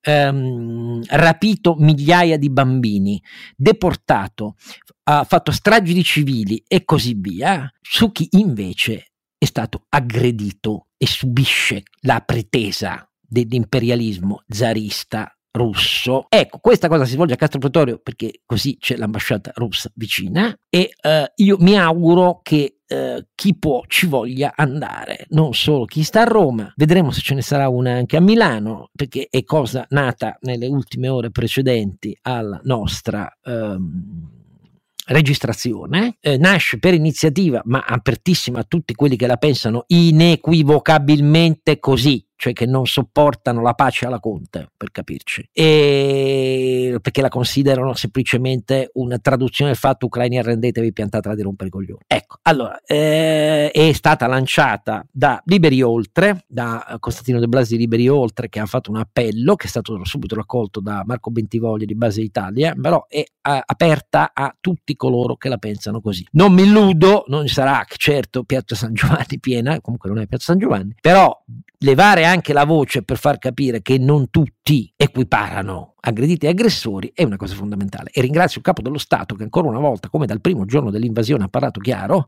ehm, rapito migliaia di bambini, deportato, ha fatto stragi di civili e così via, su chi invece è stato aggredito e subisce la pretesa dell'imperialismo zarista russo. Ecco, questa cosa si svolge a Castro Pretorio perché così c'è l'ambasciata russa vicina e eh, io mi auguro che eh, chi può ci voglia andare, non solo chi sta a Roma, vedremo se ce ne sarà una anche a Milano perché è cosa nata nelle ultime ore precedenti alla nostra... Ehm, registrazione, eh, nasce per iniziativa, ma apertissima a tutti quelli che la pensano inequivocabilmente così, cioè che non sopportano la pace alla Conte, per capirci, e perché la considerano semplicemente una traduzione del fatto ucraini arrendetevi, piantatela di rompere i coglioni. Ecco, allora, eh, è stata lanciata da Liberi Oltre, da Costantino De Blasi Liberi Oltre, che ha fatto un appello, che è stato subito raccolto da Marco Bentivoglia di Base Italia, però è a, aperta a tutti coloro che la pensano così. Non mi illudo, non sarà certo Piazza San Giovanni piena, comunque non è Piazza San Giovanni, però levare anche la voce per far capire che non tutti equiparano aggrediti e aggressori è una cosa fondamentale. E ringrazio il capo dello Stato che ancora una volta, come dal primo giorno dell'invasione, ha parlato chiaro,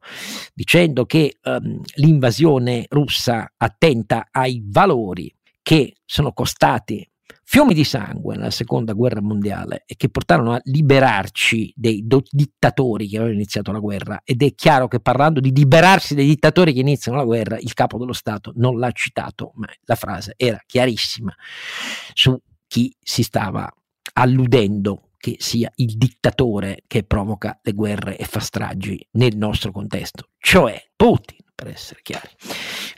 dicendo che um, l'invasione russa attenta ai valori che sono costati fiumi di sangue nella seconda guerra mondiale e che portarono a liberarci dei do- dittatori che avevano iniziato la guerra ed è chiaro che parlando di liberarsi dei dittatori che iniziano la guerra il capo dello Stato non l'ha citato ma la frase era chiarissima su chi si stava alludendo che sia il dittatore che provoca le guerre e fa stragi nel nostro contesto, cioè Putin per essere chiari.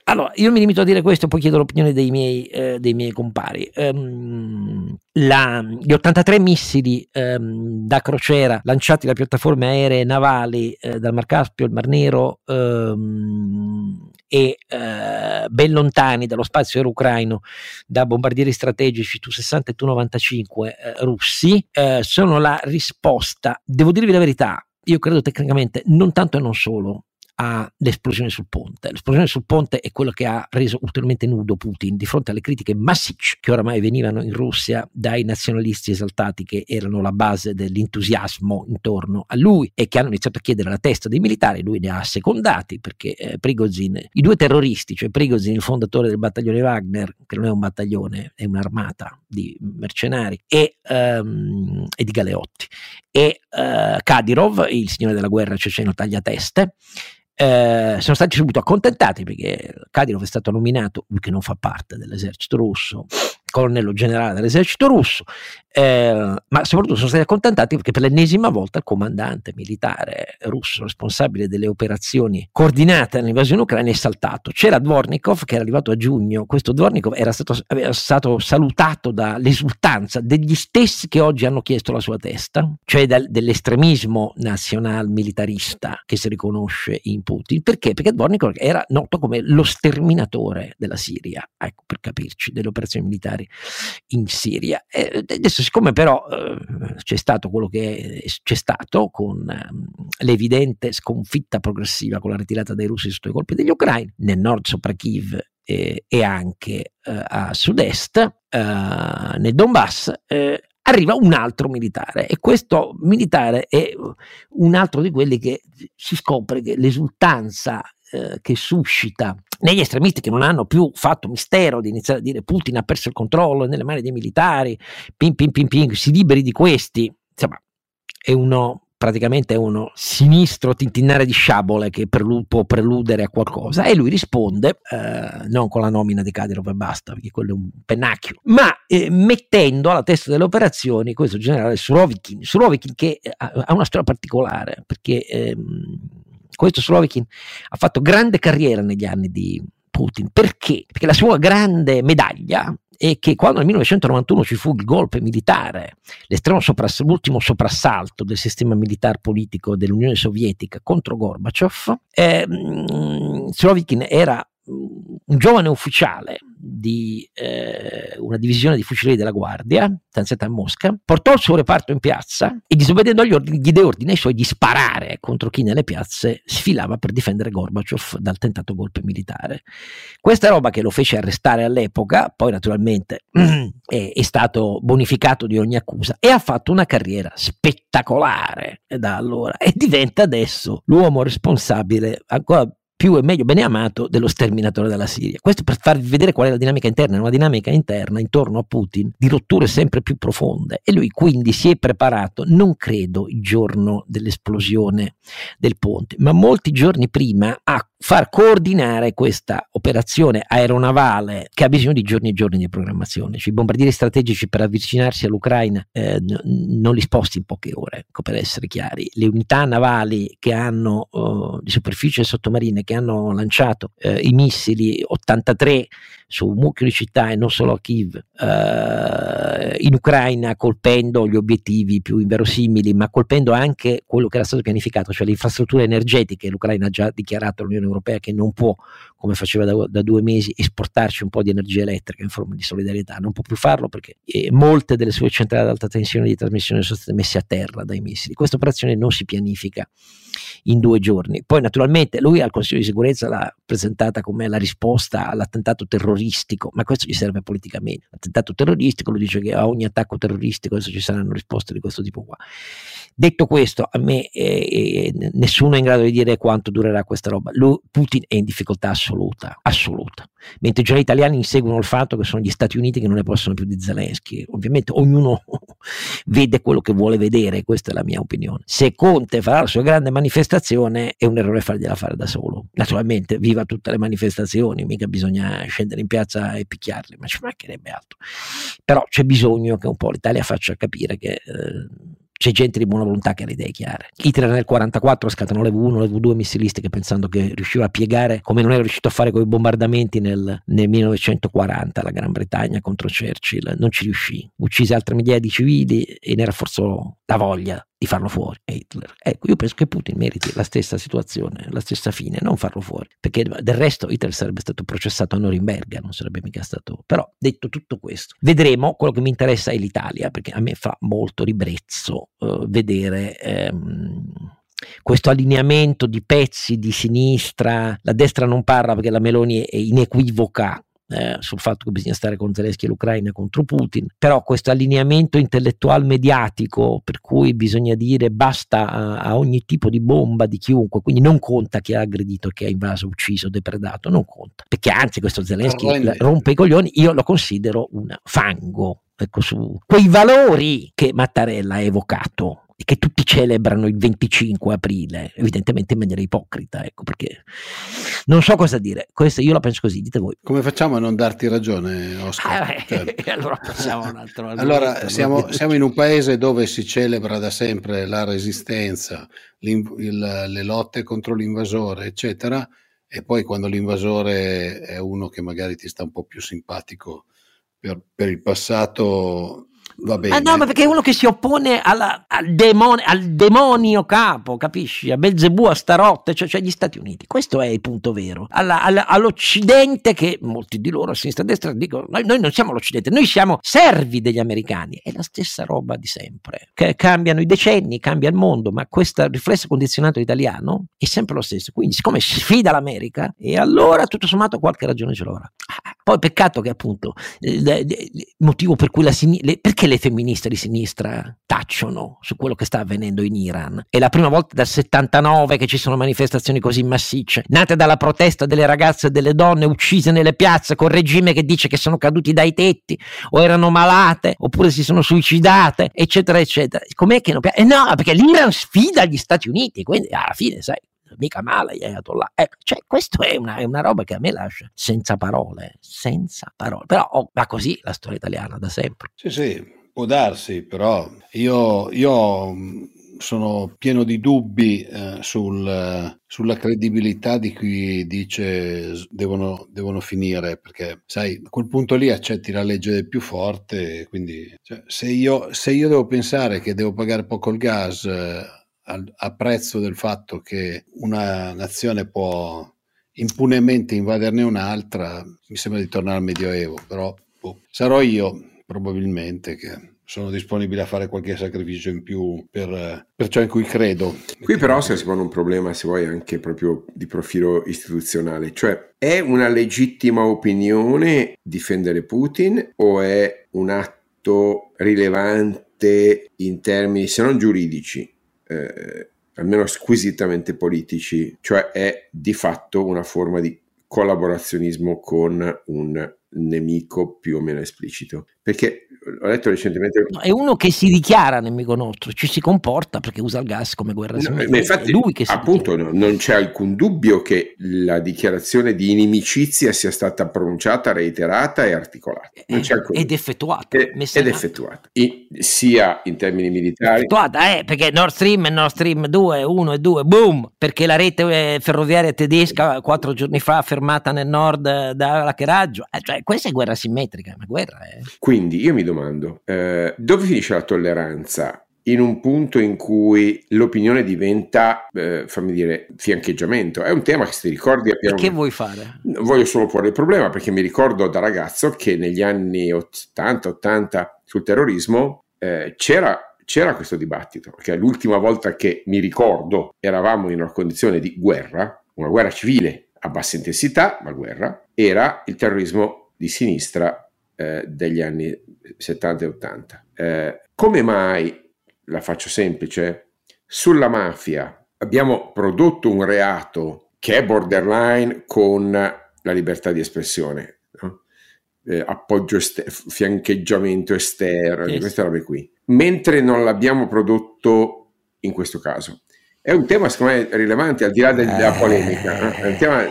Allora, io mi limito a dire questo, poi chiedo l'opinione dei miei, eh, dei miei compari. Um, la, gli 83 missili um, da crociera lanciati da piattaforme aeree navali eh, dal Mar Caspio al Mar Nero um, e eh, ben lontani dallo spazio aereo ucraino da bombardieri strategici Tu-60 e Tu-95 eh, russi eh, sono la risposta, devo dirvi la verità, io credo tecnicamente non tanto e non solo all'esplosione sul ponte. L'esplosione sul ponte è quello che ha reso ulteriormente nudo Putin di fronte alle critiche massicce che oramai venivano in Russia dai nazionalisti esaltati che erano la base dell'entusiasmo intorno a lui e che hanno iniziato a chiedere la testa dei militari. Lui ne ha secondati perché eh, Prigozhin, i due terroristi, cioè Prigozhin, il fondatore del battaglione Wagner, che non è un battaglione, è un'armata di mercenari e, um, e di galeotti, e uh, Kadyrov, il signore della guerra ceceno tagliateste, eh, sono stati subito accontentati perché Kadyrov è stato nominato, lui che non fa parte dell'esercito russo, colonnello generale dell'esercito russo, eh, ma soprattutto sono stati accontentati perché per l'ennesima volta il comandante militare russo responsabile delle operazioni coordinate all'invasione ucraina è saltato. C'era Dvornikov che era arrivato a giugno, questo Dvornikov era stato, era stato salutato dall'esultanza degli stessi che oggi hanno chiesto la sua testa, cioè dal, dell'estremismo nazional militarista che si riconosce in Putin. Perché? Perché Dvornikov era noto come lo sterminatore della Siria, ecco per capirci, delle operazioni militari in Siria. E adesso, siccome però eh, c'è stato quello che c'è stato con eh, l'evidente sconfitta progressiva con la ritirata dei russi sotto i colpi degli ucraini, nel nord sopra Kiev eh, e anche eh, a sud-est, eh, nel Donbass, arriva un altro militare e questo militare è un altro di quelli che si scopre che l'esultanza eh, che suscita negli estremisti che non hanno più fatto mistero di iniziare a dire Putin ha perso il controllo nelle mani dei militari, ping ping ping ping, si liberi di questi, insomma è uno praticamente è uno sinistro tintinnare di sciabole che prelu- può preludere a qualcosa. E lui risponde eh, non con la nomina di Kadyrov e basta perché quello è un pennacchio ma eh, mettendo alla testa delle operazioni questo generale Surovikin Surovikin che eh, ha una storia particolare perché ehm, questo Surovikin ha fatto grande carriera negli anni di Putin. Perché? Perché la sua grande medaglia è che quando nel 1991 ci fu il golpe militare, sopras- l'ultimo soprassalto del sistema militare politico dell'Unione Sovietica contro Gorbaciov, eh, Surovikin era un giovane ufficiale di eh, una divisione di fucilieri della Guardia, stanziata a Mosca, portò il suo reparto in piazza e disobbedendo agli ordini diede ordine ai suoi di sparare contro chi nelle piazze sfilava per difendere Gorbaciov dal tentato golpe militare. Questa roba che lo fece arrestare all'epoca, poi naturalmente è, è stato bonificato di ogni accusa e ha fatto una carriera spettacolare da allora e diventa adesso l'uomo responsabile ancora più e meglio bene amato dello sterminatore della Siria. Questo per farvi vedere qual è la dinamica interna, una dinamica interna intorno a Putin di rotture sempre più profonde e lui quindi si è preparato, non credo il giorno dell'esplosione del ponte, ma molti giorni prima a far coordinare questa operazione aeronavale che ha bisogno di giorni e giorni di programmazione. Cioè, I bombardieri strategici per avvicinarsi all'Ucraina eh, n- non li sposti in poche ore, ecco, per essere chiari. Le unità navali che hanno uh, di superficie sottomarine che hanno lanciato eh, i missili 83 su mucchio di città e non solo a Kiev eh, in Ucraina colpendo gli obiettivi più inverosimili ma colpendo anche quello che era stato pianificato cioè le infrastrutture energetiche. l'Ucraina ha già dichiarato all'Unione Europea che non può come faceva da, da, due mesi esportarci un po' di energia elettrica in forma di solidarietà. Non può più farlo perché eh, molte delle sue centrali ad alta tensione di trasmissione sono state messe a terra dai missili. Questa operazione non si pianifica in due giorni poi naturalmente lui al Consiglio di sicurezza l'ha presentata come la risposta all'attentato terroristico, ma questo gli serve politicamente. L'attentato terroristico lo dice che a ogni attacco terroristico adesso ci saranno risposte di questo tipo qua. Detto questo, a me eh, eh, nessuno è in grado di dire quanto durerà questa roba. Lui, Putin è in difficoltà assoluta, assoluta. Mentre già gli italiani inseguono il fatto che sono gli Stati Uniti che non ne possono più di Zelensky. Ovviamente ognuno vede quello che vuole vedere, questa è la mia opinione. Se Conte farà la sua grande manifestazione è un errore fargliela fare da solo. Naturalmente, viva tutte le manifestazioni, mica bisogna scendere in piazza e picchiarli, ma ci mancherebbe altro. Però c'è bisogno che un po' l'Italia faccia capire che... Eh, c'è gente di buona volontà che ha le idee chiare. Hitler nel 1944 scatenò le V1 le V2 missilistiche pensando che riusciva a piegare come non era riuscito a fare con i bombardamenti nel, nel 1940 la Gran Bretagna contro Churchill. Non ci riuscì. Uccise altre migliaia di civili e ne rafforzò la voglia di farlo fuori Hitler. Ecco, io penso che Putin meriti la stessa situazione, la stessa fine, non farlo fuori, perché del resto Hitler sarebbe stato processato a Norimberga, non sarebbe mica stato... Però, detto tutto questo, vedremo, quello che mi interessa è l'Italia, perché a me fa molto ribrezzo uh, vedere... Um, questo allineamento di pezzi di sinistra, la destra non parla perché la Meloni è inequivoca eh, sul fatto che bisogna stare con Zelensky e l'Ucraina contro Putin, però questo allineamento intellettual mediatico per cui bisogna dire basta a, a, ogni tipo di bomba di chiunque, quindi non conta chi ha aggredito, chi ha invaso, ucciso, depredato, non conta, perché anzi questo Zelensky rompe i coglioni, io lo considero un fango, ecco su quei valori che Mattarella ha evocato che tutti celebrano il 25 aprile, evidentemente in maniera ipocrita, ecco perché non so cosa dire, questo io la penso così, dite voi. Come facciamo a non darti ragione, Oscar? Ah, cioè. allora passiamo un altro. allora, siamo, siamo, in un paese dove si celebra da sempre la resistenza, il, le lotte contro l'invasore, eccetera, e poi quando l'invasore è uno che magari ti sta un po' più simpatico per, per il passato Va bene. Ah, no, ma perché è uno che si oppone alla, al, demone, al, demonio capo, capisci? A Belzebù, a Starotte, cioè, cioè gli Stati Uniti. Questo è il punto vero. Alla, alla, all'Occidente, che molti di loro a sinistra e a destra dicono: noi, noi, non siamo l'Occidente, noi siamo servi degli americani. È la stessa roba di sempre. Che cambiano i decenni, cambia il mondo, ma questo riflesso condizionato italiano è sempre lo stesso. Quindi, siccome sfida l'America, e allora tutto sommato qualche ragione ce l'avrà. Poi peccato che appunto il motivo per cui la sinistra, perché le femministe di sinistra tacciono su quello che sta avvenendo in Iran? È la prima volta dal 79 che ci sono manifestazioni così massicce, nate dalla protesta delle ragazze e delle donne uccise nelle piazze col regime che dice che sono caduti dai tetti o erano malate oppure si sono suicidate, eccetera, eccetera. Com'è che non piace? Eh no, perché l'Iran sfida gli Stati Uniti, quindi alla fine, sai, mica male Ayatollah. Ecco, cioè, questo è è una, roba che a me lascia senza parole, senza parole. Però oh, va così la storia italiana da sempre. Sì, sì, può darsi, però io, io mm, sono pieno di dubbi eh, sul, sulla credibilità di chi dice devono, devono, finire, perché sai, a quel punto lì accetti la legge del più forte, quindi cioè, se, io, se, io, devo pensare che devo pagare poco il gas... Eh, a prezzo del fatto che una nazione può impunemente invaderne un'altra, mi sembra di tornare al Medioevo, però boh, sarò io probabilmente che sono disponibile a fare qualche sacrificio in più per, per ciò in cui credo. Qui però si pone un problema, se vuoi, anche proprio di profilo istituzionale, cioè è una legittima opinione difendere Putin o è un atto rilevante in termini, se non giuridici, eh, almeno squisitamente politici, cioè è di fatto una forma di collaborazionismo con un nemico più o meno esplicito. Perché ho letto recentemente. No, è uno che si dichiara nemico nostro, ci si comporta perché usa il gas come guerra no, ma infatti, lui che si appunto no, non c'è alcun dubbio che la dichiarazione di inimicizia sia stata pronunciata, reiterata e articolata. Non c'è alcun ed effettuata. Ed, ed effettuata. E, sia in termini militari. Effettuata, eh, perché Nord Stream e Nord Stream 2, 1 e 2, boom! Perché la rete eh, ferroviaria tedesca quattro giorni fa fermata nel nord eh, da Laccheraggio. Eh, cioè, questa è guerra simmetrica, ma guerra è... Quindi io mi domando domando, eh, dove finisce la tolleranza? In un punto in cui l'opinione diventa, eh, fammi dire, fiancheggiamento. È un tema che se ti ricordi abbiamo... Che vuoi fare? Voglio solo porre il problema perché mi ricordo da ragazzo che negli anni 80-80 sul terrorismo eh, c'era c'era questo dibattito, perché l'ultima volta che mi ricordo eravamo in una condizione di guerra, una guerra civile a bassa intensità, ma guerra, era il terrorismo di sinistra eh, degli anni 70 e 80. Eh, come mai, la faccio semplice, sulla mafia abbiamo prodotto un reato che è borderline con la libertà di espressione, no? eh, appoggio, ester- fiancheggiamento esterno, yes. queste robe qui, mentre non l'abbiamo prodotto in questo caso. È un tema secondo me rilevante al di là della polemica, no? è un tema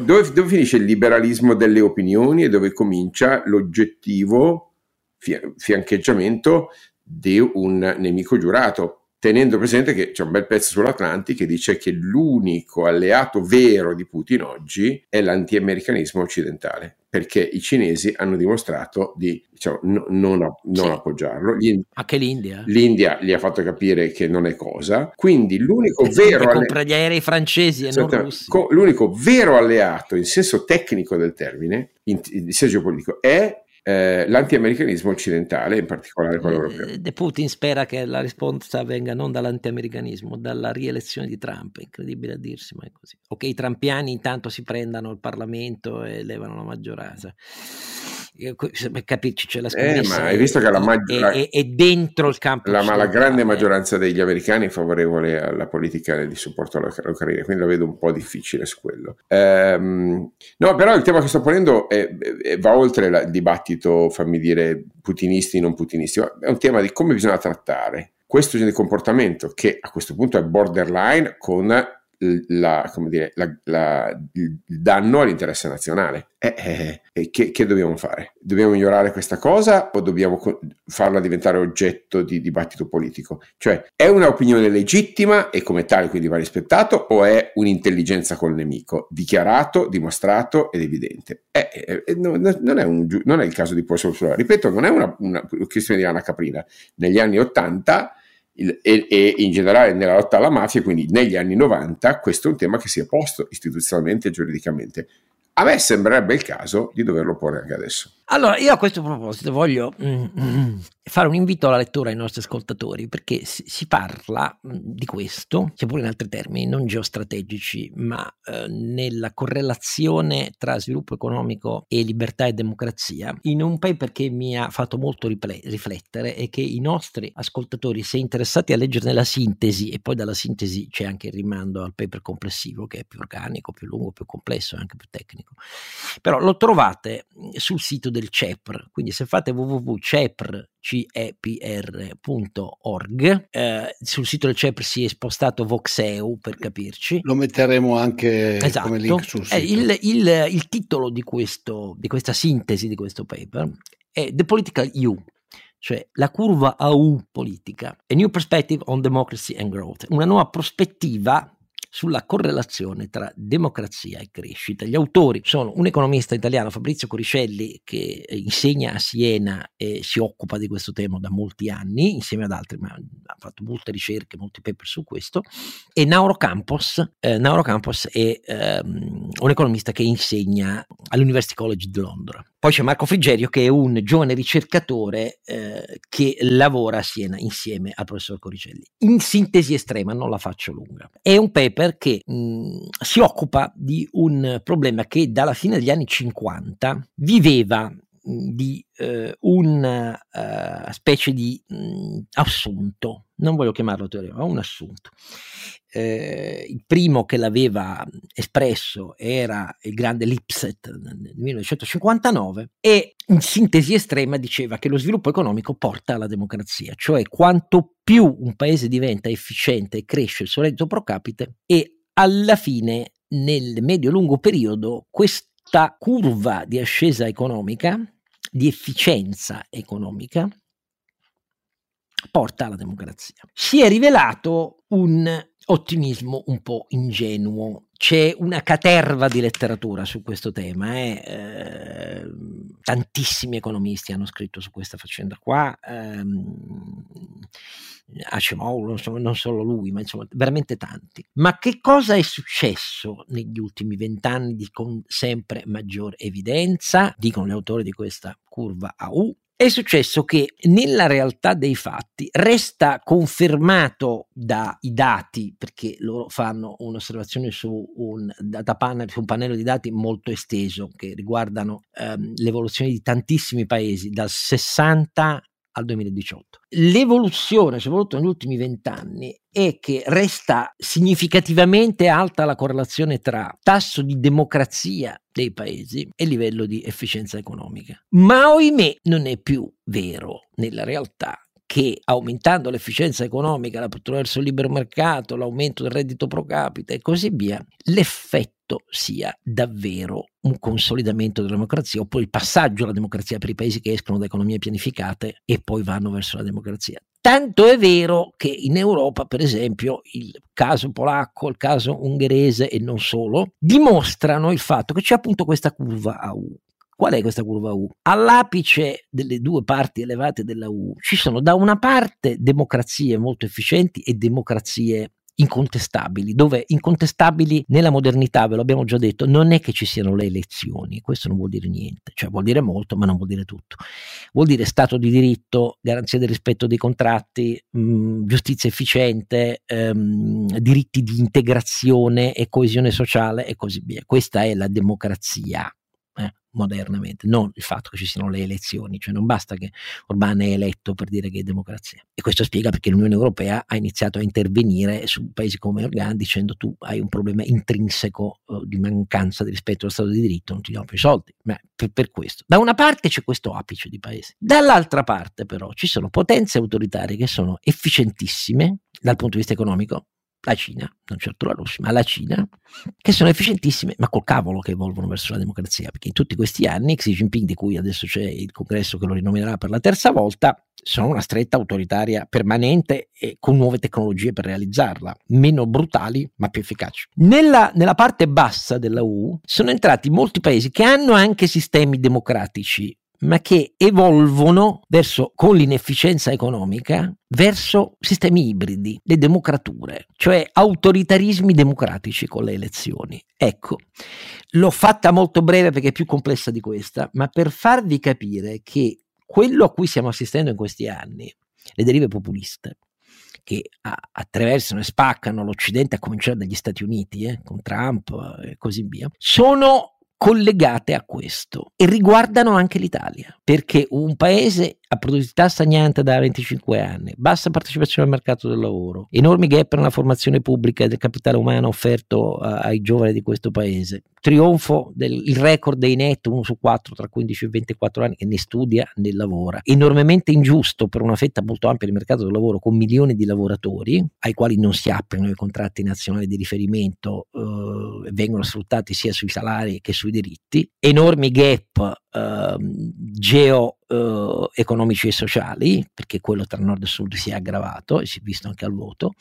dove, dove finisce il liberalismo delle opinioni e dove comincia l'oggettivo fiancheggiamento di un nemico giurato? Tenendo presente che c'è un bel pezzo sull'Atlanti che dice che l'unico alleato vero di Putin oggi è l'anti-americanismo occidentale, perché i cinesi hanno dimostrato di diciamo, no, non, non sì. appoggiarlo. Gli, Anche l'India. L'India gli ha fatto capire che non è cosa, quindi l'unico vero... Compra alle... gli aerei francesi e non russi. L'unico vero alleato in senso tecnico del termine, in, in senso geopolitico, è eh, l'antiamericanismo occidentale, in particolare quello europeo. De Putin spera che la risposta venga non dall'antiamericanismo, dalla rielezione di Trump, è incredibile a dirsi, ma è così. O che i trampiani intanto si prendano il Parlamento e levano la maggioranza per capirci c'è la scommessa eh, ma hai visto che la maggioranza è, è, dentro il campo la, ma la grande maggioranza degli americani è favorevole alla politica di supporto all'Ucraina quindi la vedo un po' difficile su quello. Ehm, no però il tema che sto ponendo è, è, va oltre il dibattito fammi dire putinisti non putinisti è un tema di come bisogna trattare questo genere di comportamento che a questo punto è borderline con la, dire, la, la, il danno all'interesse nazionale. Eh, eh, eh, che, che, dobbiamo fare? Dobbiamo migliorare questa cosa o dobbiamo co- farla diventare oggetto di dibattito politico? Cioè, è un'opinione legittima e come tale quindi va rispettato o è un'intelligenza col nemico? Dichiarato, dimostrato ed evidente. Eh, eh, eh no, non, è un, non, è il caso di Porsche Ripeto, non è una, una questione di Anna Caprina. Negli anni Ottanta il, e, e, in generale nella lotta alla mafia, quindi negli anni 90, questo è un tema che si è posto istituzionalmente e giuridicamente. A me sembrerebbe il caso di doverlo porre anche adesso. Allora, io a questo proposito voglio mm, mm, fare un invito alla lettura ai nostri ascoltatori, perché si, parla di questo, sia pure in altri termini, non geostrategici, ma eh, nella correlazione tra sviluppo economico e libertà e democrazia, in un paper che mi ha fatto molto riple- riflettere e che i nostri ascoltatori, se interessati a leggerne la sintesi, e poi dalla sintesi c'è anche il rimando al paper complessivo, che è più organico, più lungo, più complesso e anche più tecnico, però lo trovate sul sito del CEPR, quindi se fate www.cepr.org, eh, sul sito del CEPR si è spostato Voxeu per capirci. Lo metteremo anche esatto. come link sul sito. Eh, il, il, il, titolo di, questo, di questa sintesi di questo paper è The Political U, cioè la curva AU politica, A New Perspective on Democracy and Growth, una nuova prospettiva sulla correlazione tra democrazia e crescita. Gli autori sono un economista italiano, Fabrizio Coricelli, che insegna a Siena e si occupa di questo tema da molti anni, insieme ad altri, ma ha fatto molte ricerche, molti paper su questo, e Nauro Campos, eh, Nauro Campos è ehm, un economista che insegna all'University College di Londra. Poi c'è Marco Frigerio che è un giovane ricercatore eh, che lavora a Siena insieme al professor Coricelli. In sintesi estrema, non la faccio lunga. È un paper che mh, si occupa di un problema che dalla fine degli anni 50 viveva di eh, una uh, specie di mh, assunto, non voglio chiamarlo teorema, ma un assunto. Eh, il primo che l'aveva espresso era il grande Lipset nel 1959 e in sintesi estrema diceva che lo sviluppo economico porta alla democrazia, cioè quanto più un paese diventa efficiente e cresce il suo reddito pro capite e alla fine nel medio-lungo periodo questa curva di ascesa economica di efficienza economica porta alla democrazia. Si è rivelato un ottimismo un po' ingenuo. C'è una caterva di letteratura su questo tema, eh? Eh, tantissimi economisti hanno scritto su questa faccenda qua. Ehm, Acemoglu, non solo lui, ma insomma veramente tanti. Ma che cosa è successo negli ultimi vent'anni con sempre maggior evidenza, dicono gli autori di questa curva AU, è successo che nella realtà dei fatti resta confermato dai dati, perché loro fanno un'osservazione su un, data panel, su un pannello di dati molto esteso che riguardano ehm, l'evoluzione di tantissimi paesi, dal 60 al 2018. L'evoluzione, soprattutto negli ultimi vent'anni, è che resta significativamente alta la correlazione tra tasso di democrazia dei paesi e livello di efficienza economica. Ma ohimè non è più vero nella realtà che aumentando l'efficienza economica attraverso il libero mercato, l'aumento del reddito pro capite e così via, l'effetto sia davvero un consolidamento della democrazia oppure il passaggio alla democrazia per i paesi che escono da economie pianificate e poi vanno verso la democrazia. Tanto è vero che in Europa, per esempio, il caso polacco, il caso ungherese e non solo, dimostrano il fatto che c'è appunto questa curva a U. Qual è questa curva U? All'apice delle due parti elevate della U ci sono da una parte democrazie molto efficienti e democrazie incontestabili, dove incontestabili nella modernità, ve l'abbiamo già detto, non è che ci siano le elezioni, questo non vuol dire niente, cioè vuol dire molto, ma non vuol dire tutto. Vuol dire Stato di diritto, garanzia del rispetto dei contratti, mh, mm, giustizia efficiente, ehm, diritti di integrazione e coesione sociale e così via. Questa è la democrazia modernamente, non il fatto che ci siano le elezioni, cioè non basta che Orbán è eletto per dire che è democrazia. E questo spiega perché l'Unione Europea ha iniziato a intervenire su paesi come Organ dicendo tu hai un problema intrinseco uh, di mancanza di rispetto allo Stato di diritto, non ti diamo più soldi. Ma per, per questo. Da una parte c'è questo apice di paesi, dall'altra parte però ci sono potenze autoritarie che sono efficientissime dal punto di vista economico, la Cina, non certo la Russia, ma la Cina, che sono efficientissime, ma col cavolo che evolvono verso la democrazia, perché in tutti questi anni Xi Jinping, di cui adesso c'è il congresso che lo rinominerà per la terza volta, sono una stretta autoritaria permanente e con nuove tecnologie per realizzarla, meno brutali ma più efficaci. Nella, nella parte bassa della U sono entrati molti paesi che hanno anche sistemi democratici ma che evolvono verso, con l'inefficienza economica verso sistemi ibridi, le democrature, cioè autoritarismi democratici con le elezioni. Ecco, l'ho fatta molto breve perché è più complessa di questa, ma per farvi capire che quello a cui stiamo assistendo in questi anni, le derive populiste, che attraversano e spaccano l'Occidente, a cominciare dagli Stati Uniti, eh, con Trump e così via, sono collegate a questo e riguardano anche l'Italia, perché un paese a produttività stagnante da 25 anni, bassa partecipazione al mercato del lavoro, enormi gap nella formazione pubblica del capitale umano offerto a, ai giovani di questo paese, trionfo del record dei net, uno su quattro tra 15 e 24 anni che ne studia né lavora, enormemente ingiusto per una fetta molto ampia del mercato del lavoro con milioni di lavoratori ai quali non si applicano i contratti nazionali di riferimento eh, vengono sfruttati sia sui salari che sui diritti, enormi gap eh, geo eh, economici e sociali, perché quello tra nord e sud si è aggravato e si è visto anche al voto.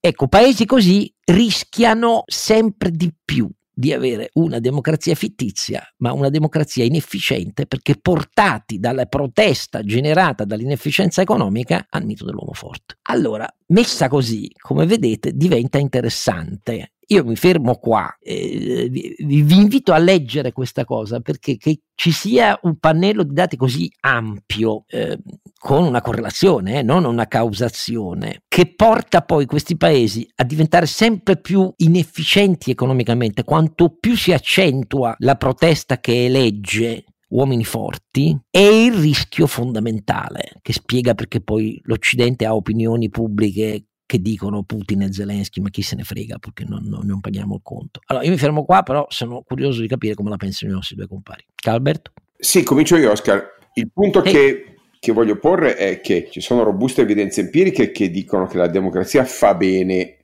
Ecco, paesi così rischiano sempre di più di avere una democrazia fittizia, ma una democrazia inefficiente perché portati dalla protesta generata dall'inefficienza economica al mito dell'uomo forte. Allora, messa così, come vedete, diventa interessante io mi fermo qua, eh, vi, vi, invito a leggere questa cosa perché che ci sia un pannello di dati così ampio, eh, con una correlazione, eh, non una causazione, che porta poi questi paesi a diventare sempre più inefficienti economicamente, quanto più si accentua la protesta che elegge uomini forti è il rischio fondamentale che spiega perché poi l'Occidente ha opinioni pubbliche che dicono Putin e Zelensky, ma chi se ne frega perché non, non, non, paghiamo il conto. Allora io mi fermo qua, però sono curioso di capire come la pensano i nostri due compari. Calbert? Sì, comincio io, Oscar. Il punto hey. che, che voglio porre è che ci sono robuste evidenze empiriche che dicono che la democrazia fa bene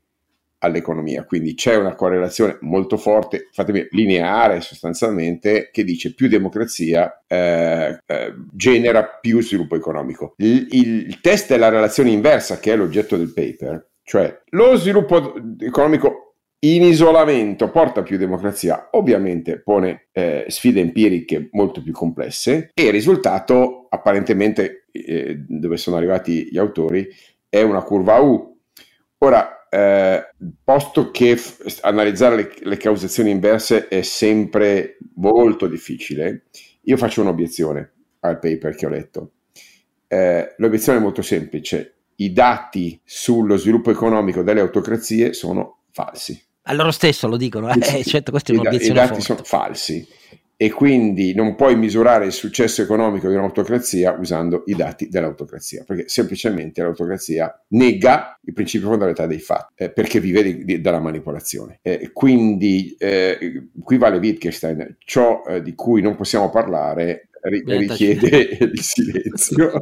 all'economia, quindi c'è una correlazione molto forte, fatemi lineare sostanzialmente, che dice più democrazia eh, eh, genera più sviluppo economico. Il, il test è la relazione inversa, che è l'oggetto del paper, cioè lo sviluppo economico in isolamento porta più democrazia, ovviamente pone eh, sfide empiriche molto più complesse e il risultato apparentemente eh, dove sono arrivati gli autori è una curva U. Ora, eh, posto che f- analizzare le, le causazioni inverse è sempre molto difficile, io faccio un'obiezione al paper che ho letto. Eh, l'obiezione è molto semplice. I dati sullo sviluppo economico delle autocrazie sono falsi. A loro stesso lo dicono, eh, certo, questa è un'obiezione. I dati forte. sono falsi e quindi non puoi misurare il successo economico di un'autocrazia usando i dati dell'autocrazia, perché semplicemente l'autocrazia nega il principio fondamentale dei fatti, eh, perché vive di, di, dalla manipolazione. Eh, quindi eh, qui vale Wittgenstein, ciò eh, di cui non possiamo parlare richiede il silenzio.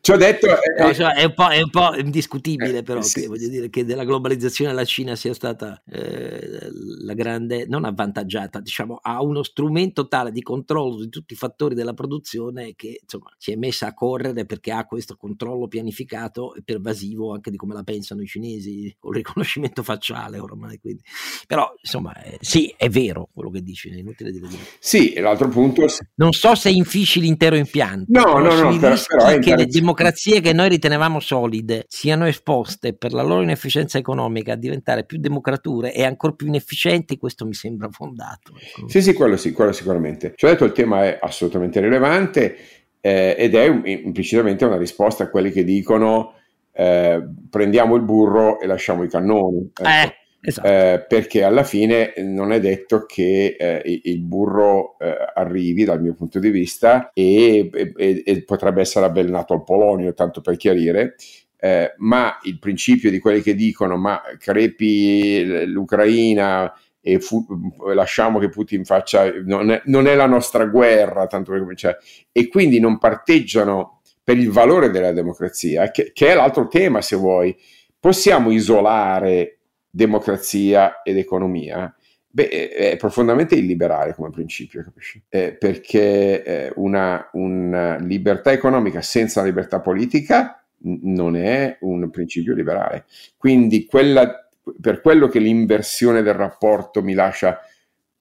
Ci ho detto... Eh, no, cioè, è, un è, un po', indiscutibile eh, però sì. che, voglio dire, che della globalizzazione la Cina sia stata eh, la grande, non avvantaggiata, diciamo, ha uno strumento tale di controllo di tutti i fattori della produzione che insomma si è messa a correre perché ha questo controllo pianificato e pervasivo anche di come la pensano i cinesi, con il riconoscimento facciale ormai. Quindi. Però insomma eh, sì, è vero quello che dici, è inutile dire. Sì, l'altro punto... Non so se infici l'intero impianto. No, no, no, però, però che le democrazie che noi ritenevamo solide siano esposte per la loro inefficienza economica a diventare più democrature e ancora più inefficienti, questo mi sembra fondato. Ecco. Sì, sì, quello sì, quello sicuramente. Ci ho detto il tema è assolutamente rilevante eh, ed è un, implicitamente una risposta a quelli che dicono eh, prendiamo il burro e lasciamo i cannoni. Ecco. Eh. Esatto. Eh, perché alla fine non è detto che eh, il burro eh, arrivi dal mio punto di vista e, e, e, potrebbe essere avvelenato al polonio, tanto per chiarire, eh, ma il principio di quelli che dicono ma crepi l'Ucraina e fu, lasciamo che Putin faccia, non è, non è, la nostra guerra, tanto per cominciare, e quindi non parteggiano per il valore della democrazia, che, che è l'altro tema se vuoi. Possiamo isolare democrazia ed economia, beh, è profondamente illiberale come principio, capisci? Eh, perché eh, una, una, libertà economica senza libertà politica n- non è un principio liberale. Quindi quella, per quello che l'inversione del rapporto mi lascia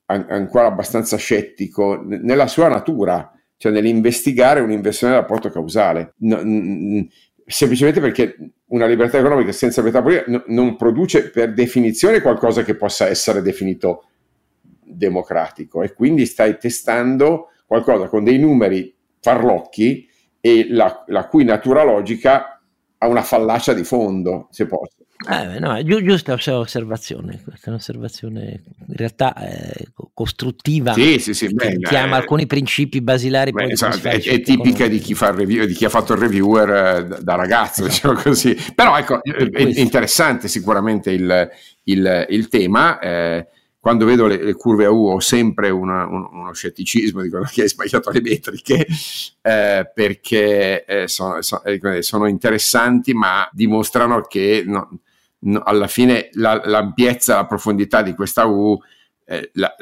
an- ancora abbastanza scettico n- nella sua natura, cioè nell'investigare un'inversione del rapporto causale. No, n- semplicemente perché una libertà economica senza libertà politica n- non produce per definizione qualcosa che possa essere definito democratico e quindi stai testando qualcosa con dei numeri farlocchi e la, la cui natura logica ha una fallacia di fondo, se posso. Eh, no, gi- giusta osservazione, questa è un'osservazione in realtà eh, costruttiva sì, sì, sì, che chiama eh, alcuni principi basilari. Beh, esatto, è, è, tipica di chi, review, di chi ha fatto il reviewer eh, da ragazzo, esatto. diciamo così. Però ecco, è, è interessante sicuramente il, il, il tema. Eh, quando vedo le, le, curve a U ho sempre una, un, uno scetticismo, dicono che hai sbagliato le metriche, eh, perché eh, sono, sono, sono, interessanti ma dimostrano che... No, no, alla fine la, l'ampiezza, la profondità di questa U eh, la,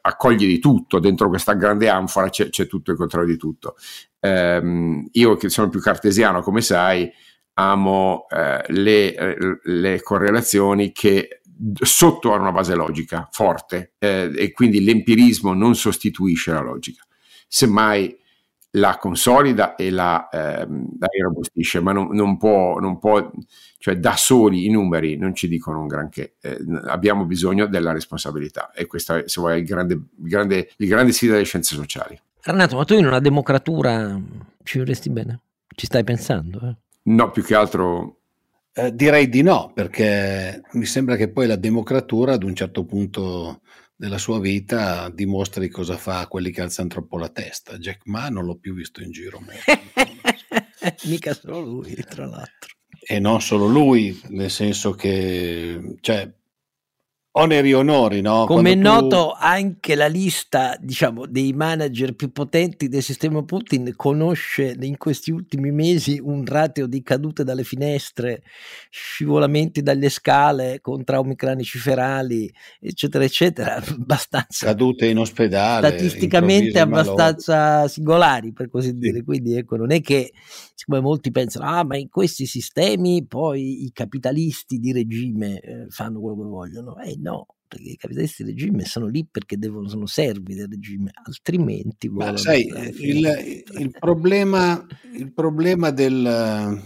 accoglie di tutto, dentro questa grande anfora c'è, c'è tutto il contrario di tutto. Eh, io che sono più cartesiano, come sai, amo eh, le, le, correlazioni che sotto hanno una base logica forte eh, e quindi l'empirismo non sostituisce la logica. Semmai la consolida e la, ehm, la robustisce, ma non, non, può, non, può, cioè da soli i numeri non ci dicono un granché, eh, abbiamo bisogno della responsabilità e questa se vuoi, è il grande, il grande, il grande sfida delle scienze sociali. Renato, ma tu in una democratura ci vorresti bene? Ci stai pensando? Eh? No, più che altro... Eh, direi di no, perché mi sembra che poi la democratura ad un certo punto della sua vita dimostri cosa fa a quelli che alzano troppo la testa. Jack Ma non l'ho più visto in giro. Mica solo lui, tra l'altro. E non solo lui, nel senso che cioè, oneri e onori, no? Come è tu... noto, anche la lista, diciamo, dei manager più potenti del sistema Putin conosce in questi ultimi mesi un ratio di cadute dalle finestre, scivolamenti dalle scale con traumi cranici ferali, eccetera, eccetera, abbastanza cadute in ospedale, statisticamente abbastanza malore. singolari, per così dire. Quindi ecco, non è che siccome molti pensano, ah, ma in questi sistemi poi i capitalisti di regime eh, fanno quello che vogliono. Eh, no, perché i capitalisti del regime sono lì perché devono, sono servi del regime, altrimenti Ma sai, il, il, problema, il problema del,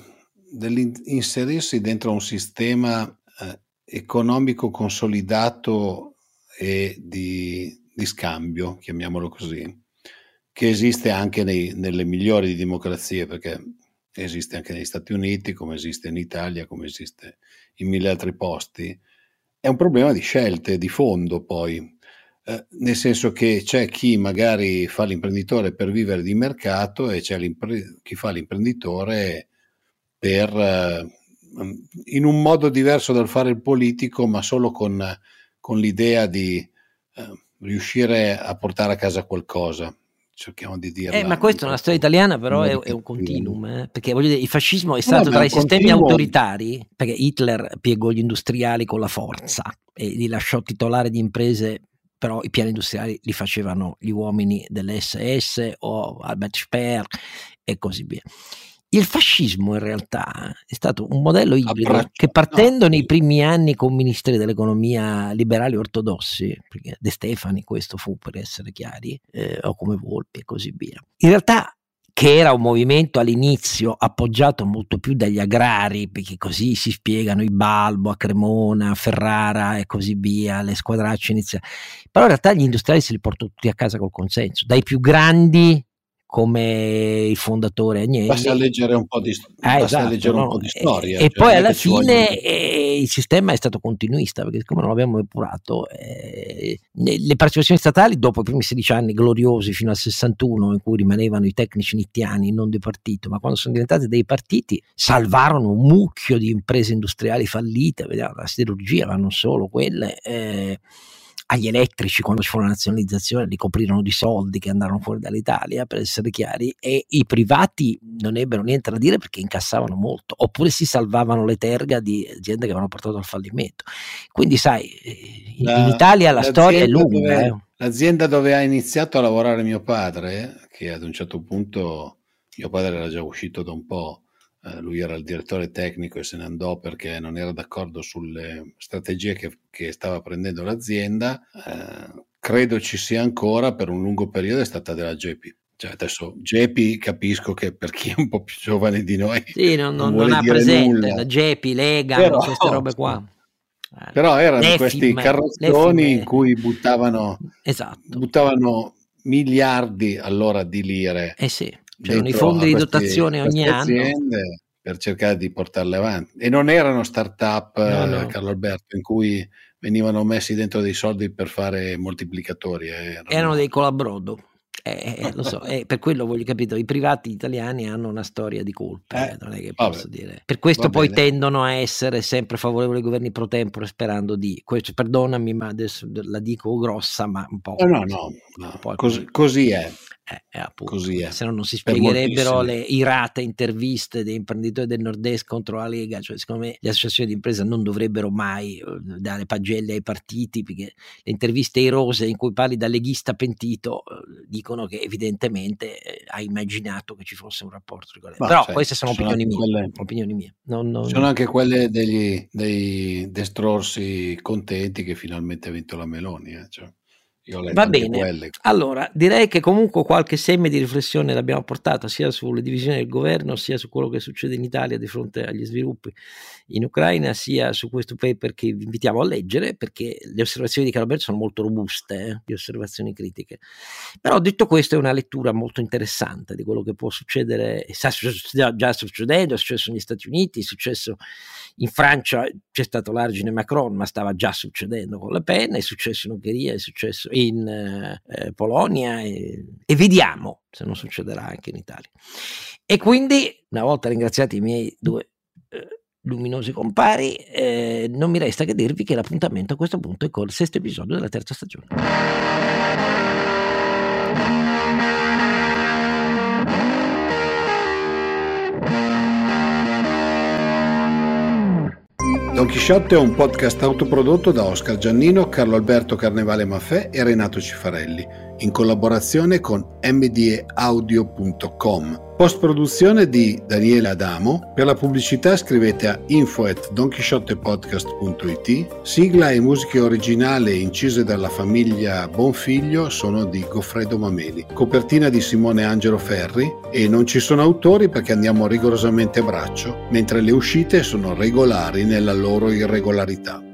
dell'inserirsi dentro un sistema eh, economico consolidato e di, di, scambio, chiamiamolo così, che esiste anche nei, nelle migliori democrazie, perché esiste anche negli Stati Uniti, come esiste in Italia, come esiste in mille altri posti, è un problema di scelte, di fondo poi, eh, nel senso che c'è chi magari fa l'imprenditore per vivere di mercato e c'è chi fa l'imprenditore per, eh, in un modo diverso dal fare il politico, ma solo con, con l'idea di eh, riuscire a portare a casa qualcosa. Cerchiamo di dire. Eh, ma questa è una storia italiana, però è, è, un continuum, eh? perché voglio dire, il fascismo è stato no, tra i sistemi continuum... autoritari, perché Hitler piegò gli industriali con la forza e li lasciò titolare di imprese però i piani industriali li facevano gli uomini dell'SS o Albert Speer e così via. Il fascismo in realtà è stato un modello ibrido Abbraccio. che partendo no. nei primi anni con ministeri dell'economia liberali ortodossi, De Stefani questo fu per essere chiari, eh, o come Volpi e così via, in realtà che era un movimento all'inizio appoggiato molto più dagli agrari, perché così si spiegano i Balbo a Cremona, a Ferrara e così via, le squadracce iniziali. Però in realtà gli industriali se li portano tutti a casa col consenso, dai più grandi come il fondatore Agnelli. Basta leggere un po' di, ah, esatto, no? di storia. E, cioè, poi alla fine eh, il sistema è stato continuista, perché siccome non l'abbiamo epurato, eh, le partecipazioni statali dopo i primi 16 anni gloriosi fino al 61 in cui rimanevano i tecnici nittiani, non di partito, ma quando sono diventate dei partiti, salvarono un mucchio di imprese industriali fallite, vediamo, la siderurgia, ma non solo quelle. Eh, agli elettrici quando ci fu la nazionalizzazione li coprirono di soldi che andarono fuori dall'Italia per essere chiari e i privati non ebbero niente da dire perché incassavano molto oppure si salvavano le terga di aziende che avevano portato al fallimento quindi sai in, la, in Italia la storia è lunga dove, eh. l'azienda dove ha iniziato a lavorare mio padre che ad un certo punto mio padre era già uscito da un po' Eh, lui era il direttore tecnico e se ne andò perché non era d'accordo sulle strategie che, che stava prendendo l'azienda. Eh, credo ci sia ancora per un lungo periodo è stata della JP. Cioè adesso JP capisco che per chi è un po' più giovane di noi sì, non, non, non ha presente nulla. la JP, Lega, Però, queste robe qua. Però erano Lefim, questi carrozzoni Lefim, in cui buttavano, esatto. buttavano miliardi allora di lire eh sì. C'erano i fondi di dotazione ogni anno per cercare di portarle avanti. E non erano start-up, no, no. Carlo Alberto, in cui venivano messi dentro dei soldi per fare moltiplicatori. Eh, erano, erano dei colabrodo. Eh, eh, lo so, eh, per quello voglio capire, i privati italiani hanno una storia di colpe, eh, non è che vabbè, posso dire. Per questo poi bene. tendono a essere sempre favorevoli ai governi pro tempore sperando di, questo, perdonami ma adesso la dico grossa, ma un po'. No, no, no, no. Così, così, è. Eh, eh, appunto, Così è. Se no non si spiegherebbero le irate interviste dei imprenditori del nord-est contro la Lega, cioè secondo me le associazioni di impresa non dovrebbero mai eh, dare pagelle ai partiti, perché le interviste irose in cui parli da leghista pentito eh, dicono che evidentemente ha immaginato che ci fosse un rapporto regolare. Però cioè, queste sono, opinioni mie, quelle, opinioni mie. Non, non, sono anche quelle degli, dei destrorsi contenti che finalmente ha vinto la Meloni. Eh, cioè. Va bene, quelle. allora direi che comunque qualche seme di riflessione l'abbiamo portata sia sulle divisioni del governo sia su quello che succede in Italia di fronte agli sviluppi in Ucraina sia su questo paper che vi invitiamo a leggere perché le osservazioni di Calabert sono molto robuste, eh, di osservazioni critiche. Però detto questo è una lettura molto interessante di quello che può succedere, sta già succedendo, è successo negli Stati Uniti, è successo in Francia, c'è stato l'argine Macron, ma stava già succedendo con Le Pen, è successo in Ungheria, è successo in eh, Polonia e, e vediamo se non succederà anche in Italia. E quindi, una volta ringraziati i miei due eh, luminosi compari, eh, non mi resta che dirvi che l'appuntamento a questo punto è col sesto episodio della terza stagione. Don Chisciotte è un podcast autoprodotto da Oscar Giannino, Carlo Alberto Carnevale Maffè e Renato Cifarelli, in collaborazione con mdeaudio.com Post produzione di Daniele Adamo. Per la pubblicità scrivete a info at donchisciottepodcast.it. Sigla e musiche originali incise dalla famiglia Bonfiglio sono di Goffredo Mameli. Copertina di Simone Angelo Ferri e non ci sono autori perché andiamo rigorosamente a braccio, mentre le uscite sono regolari nella loro irregolarità.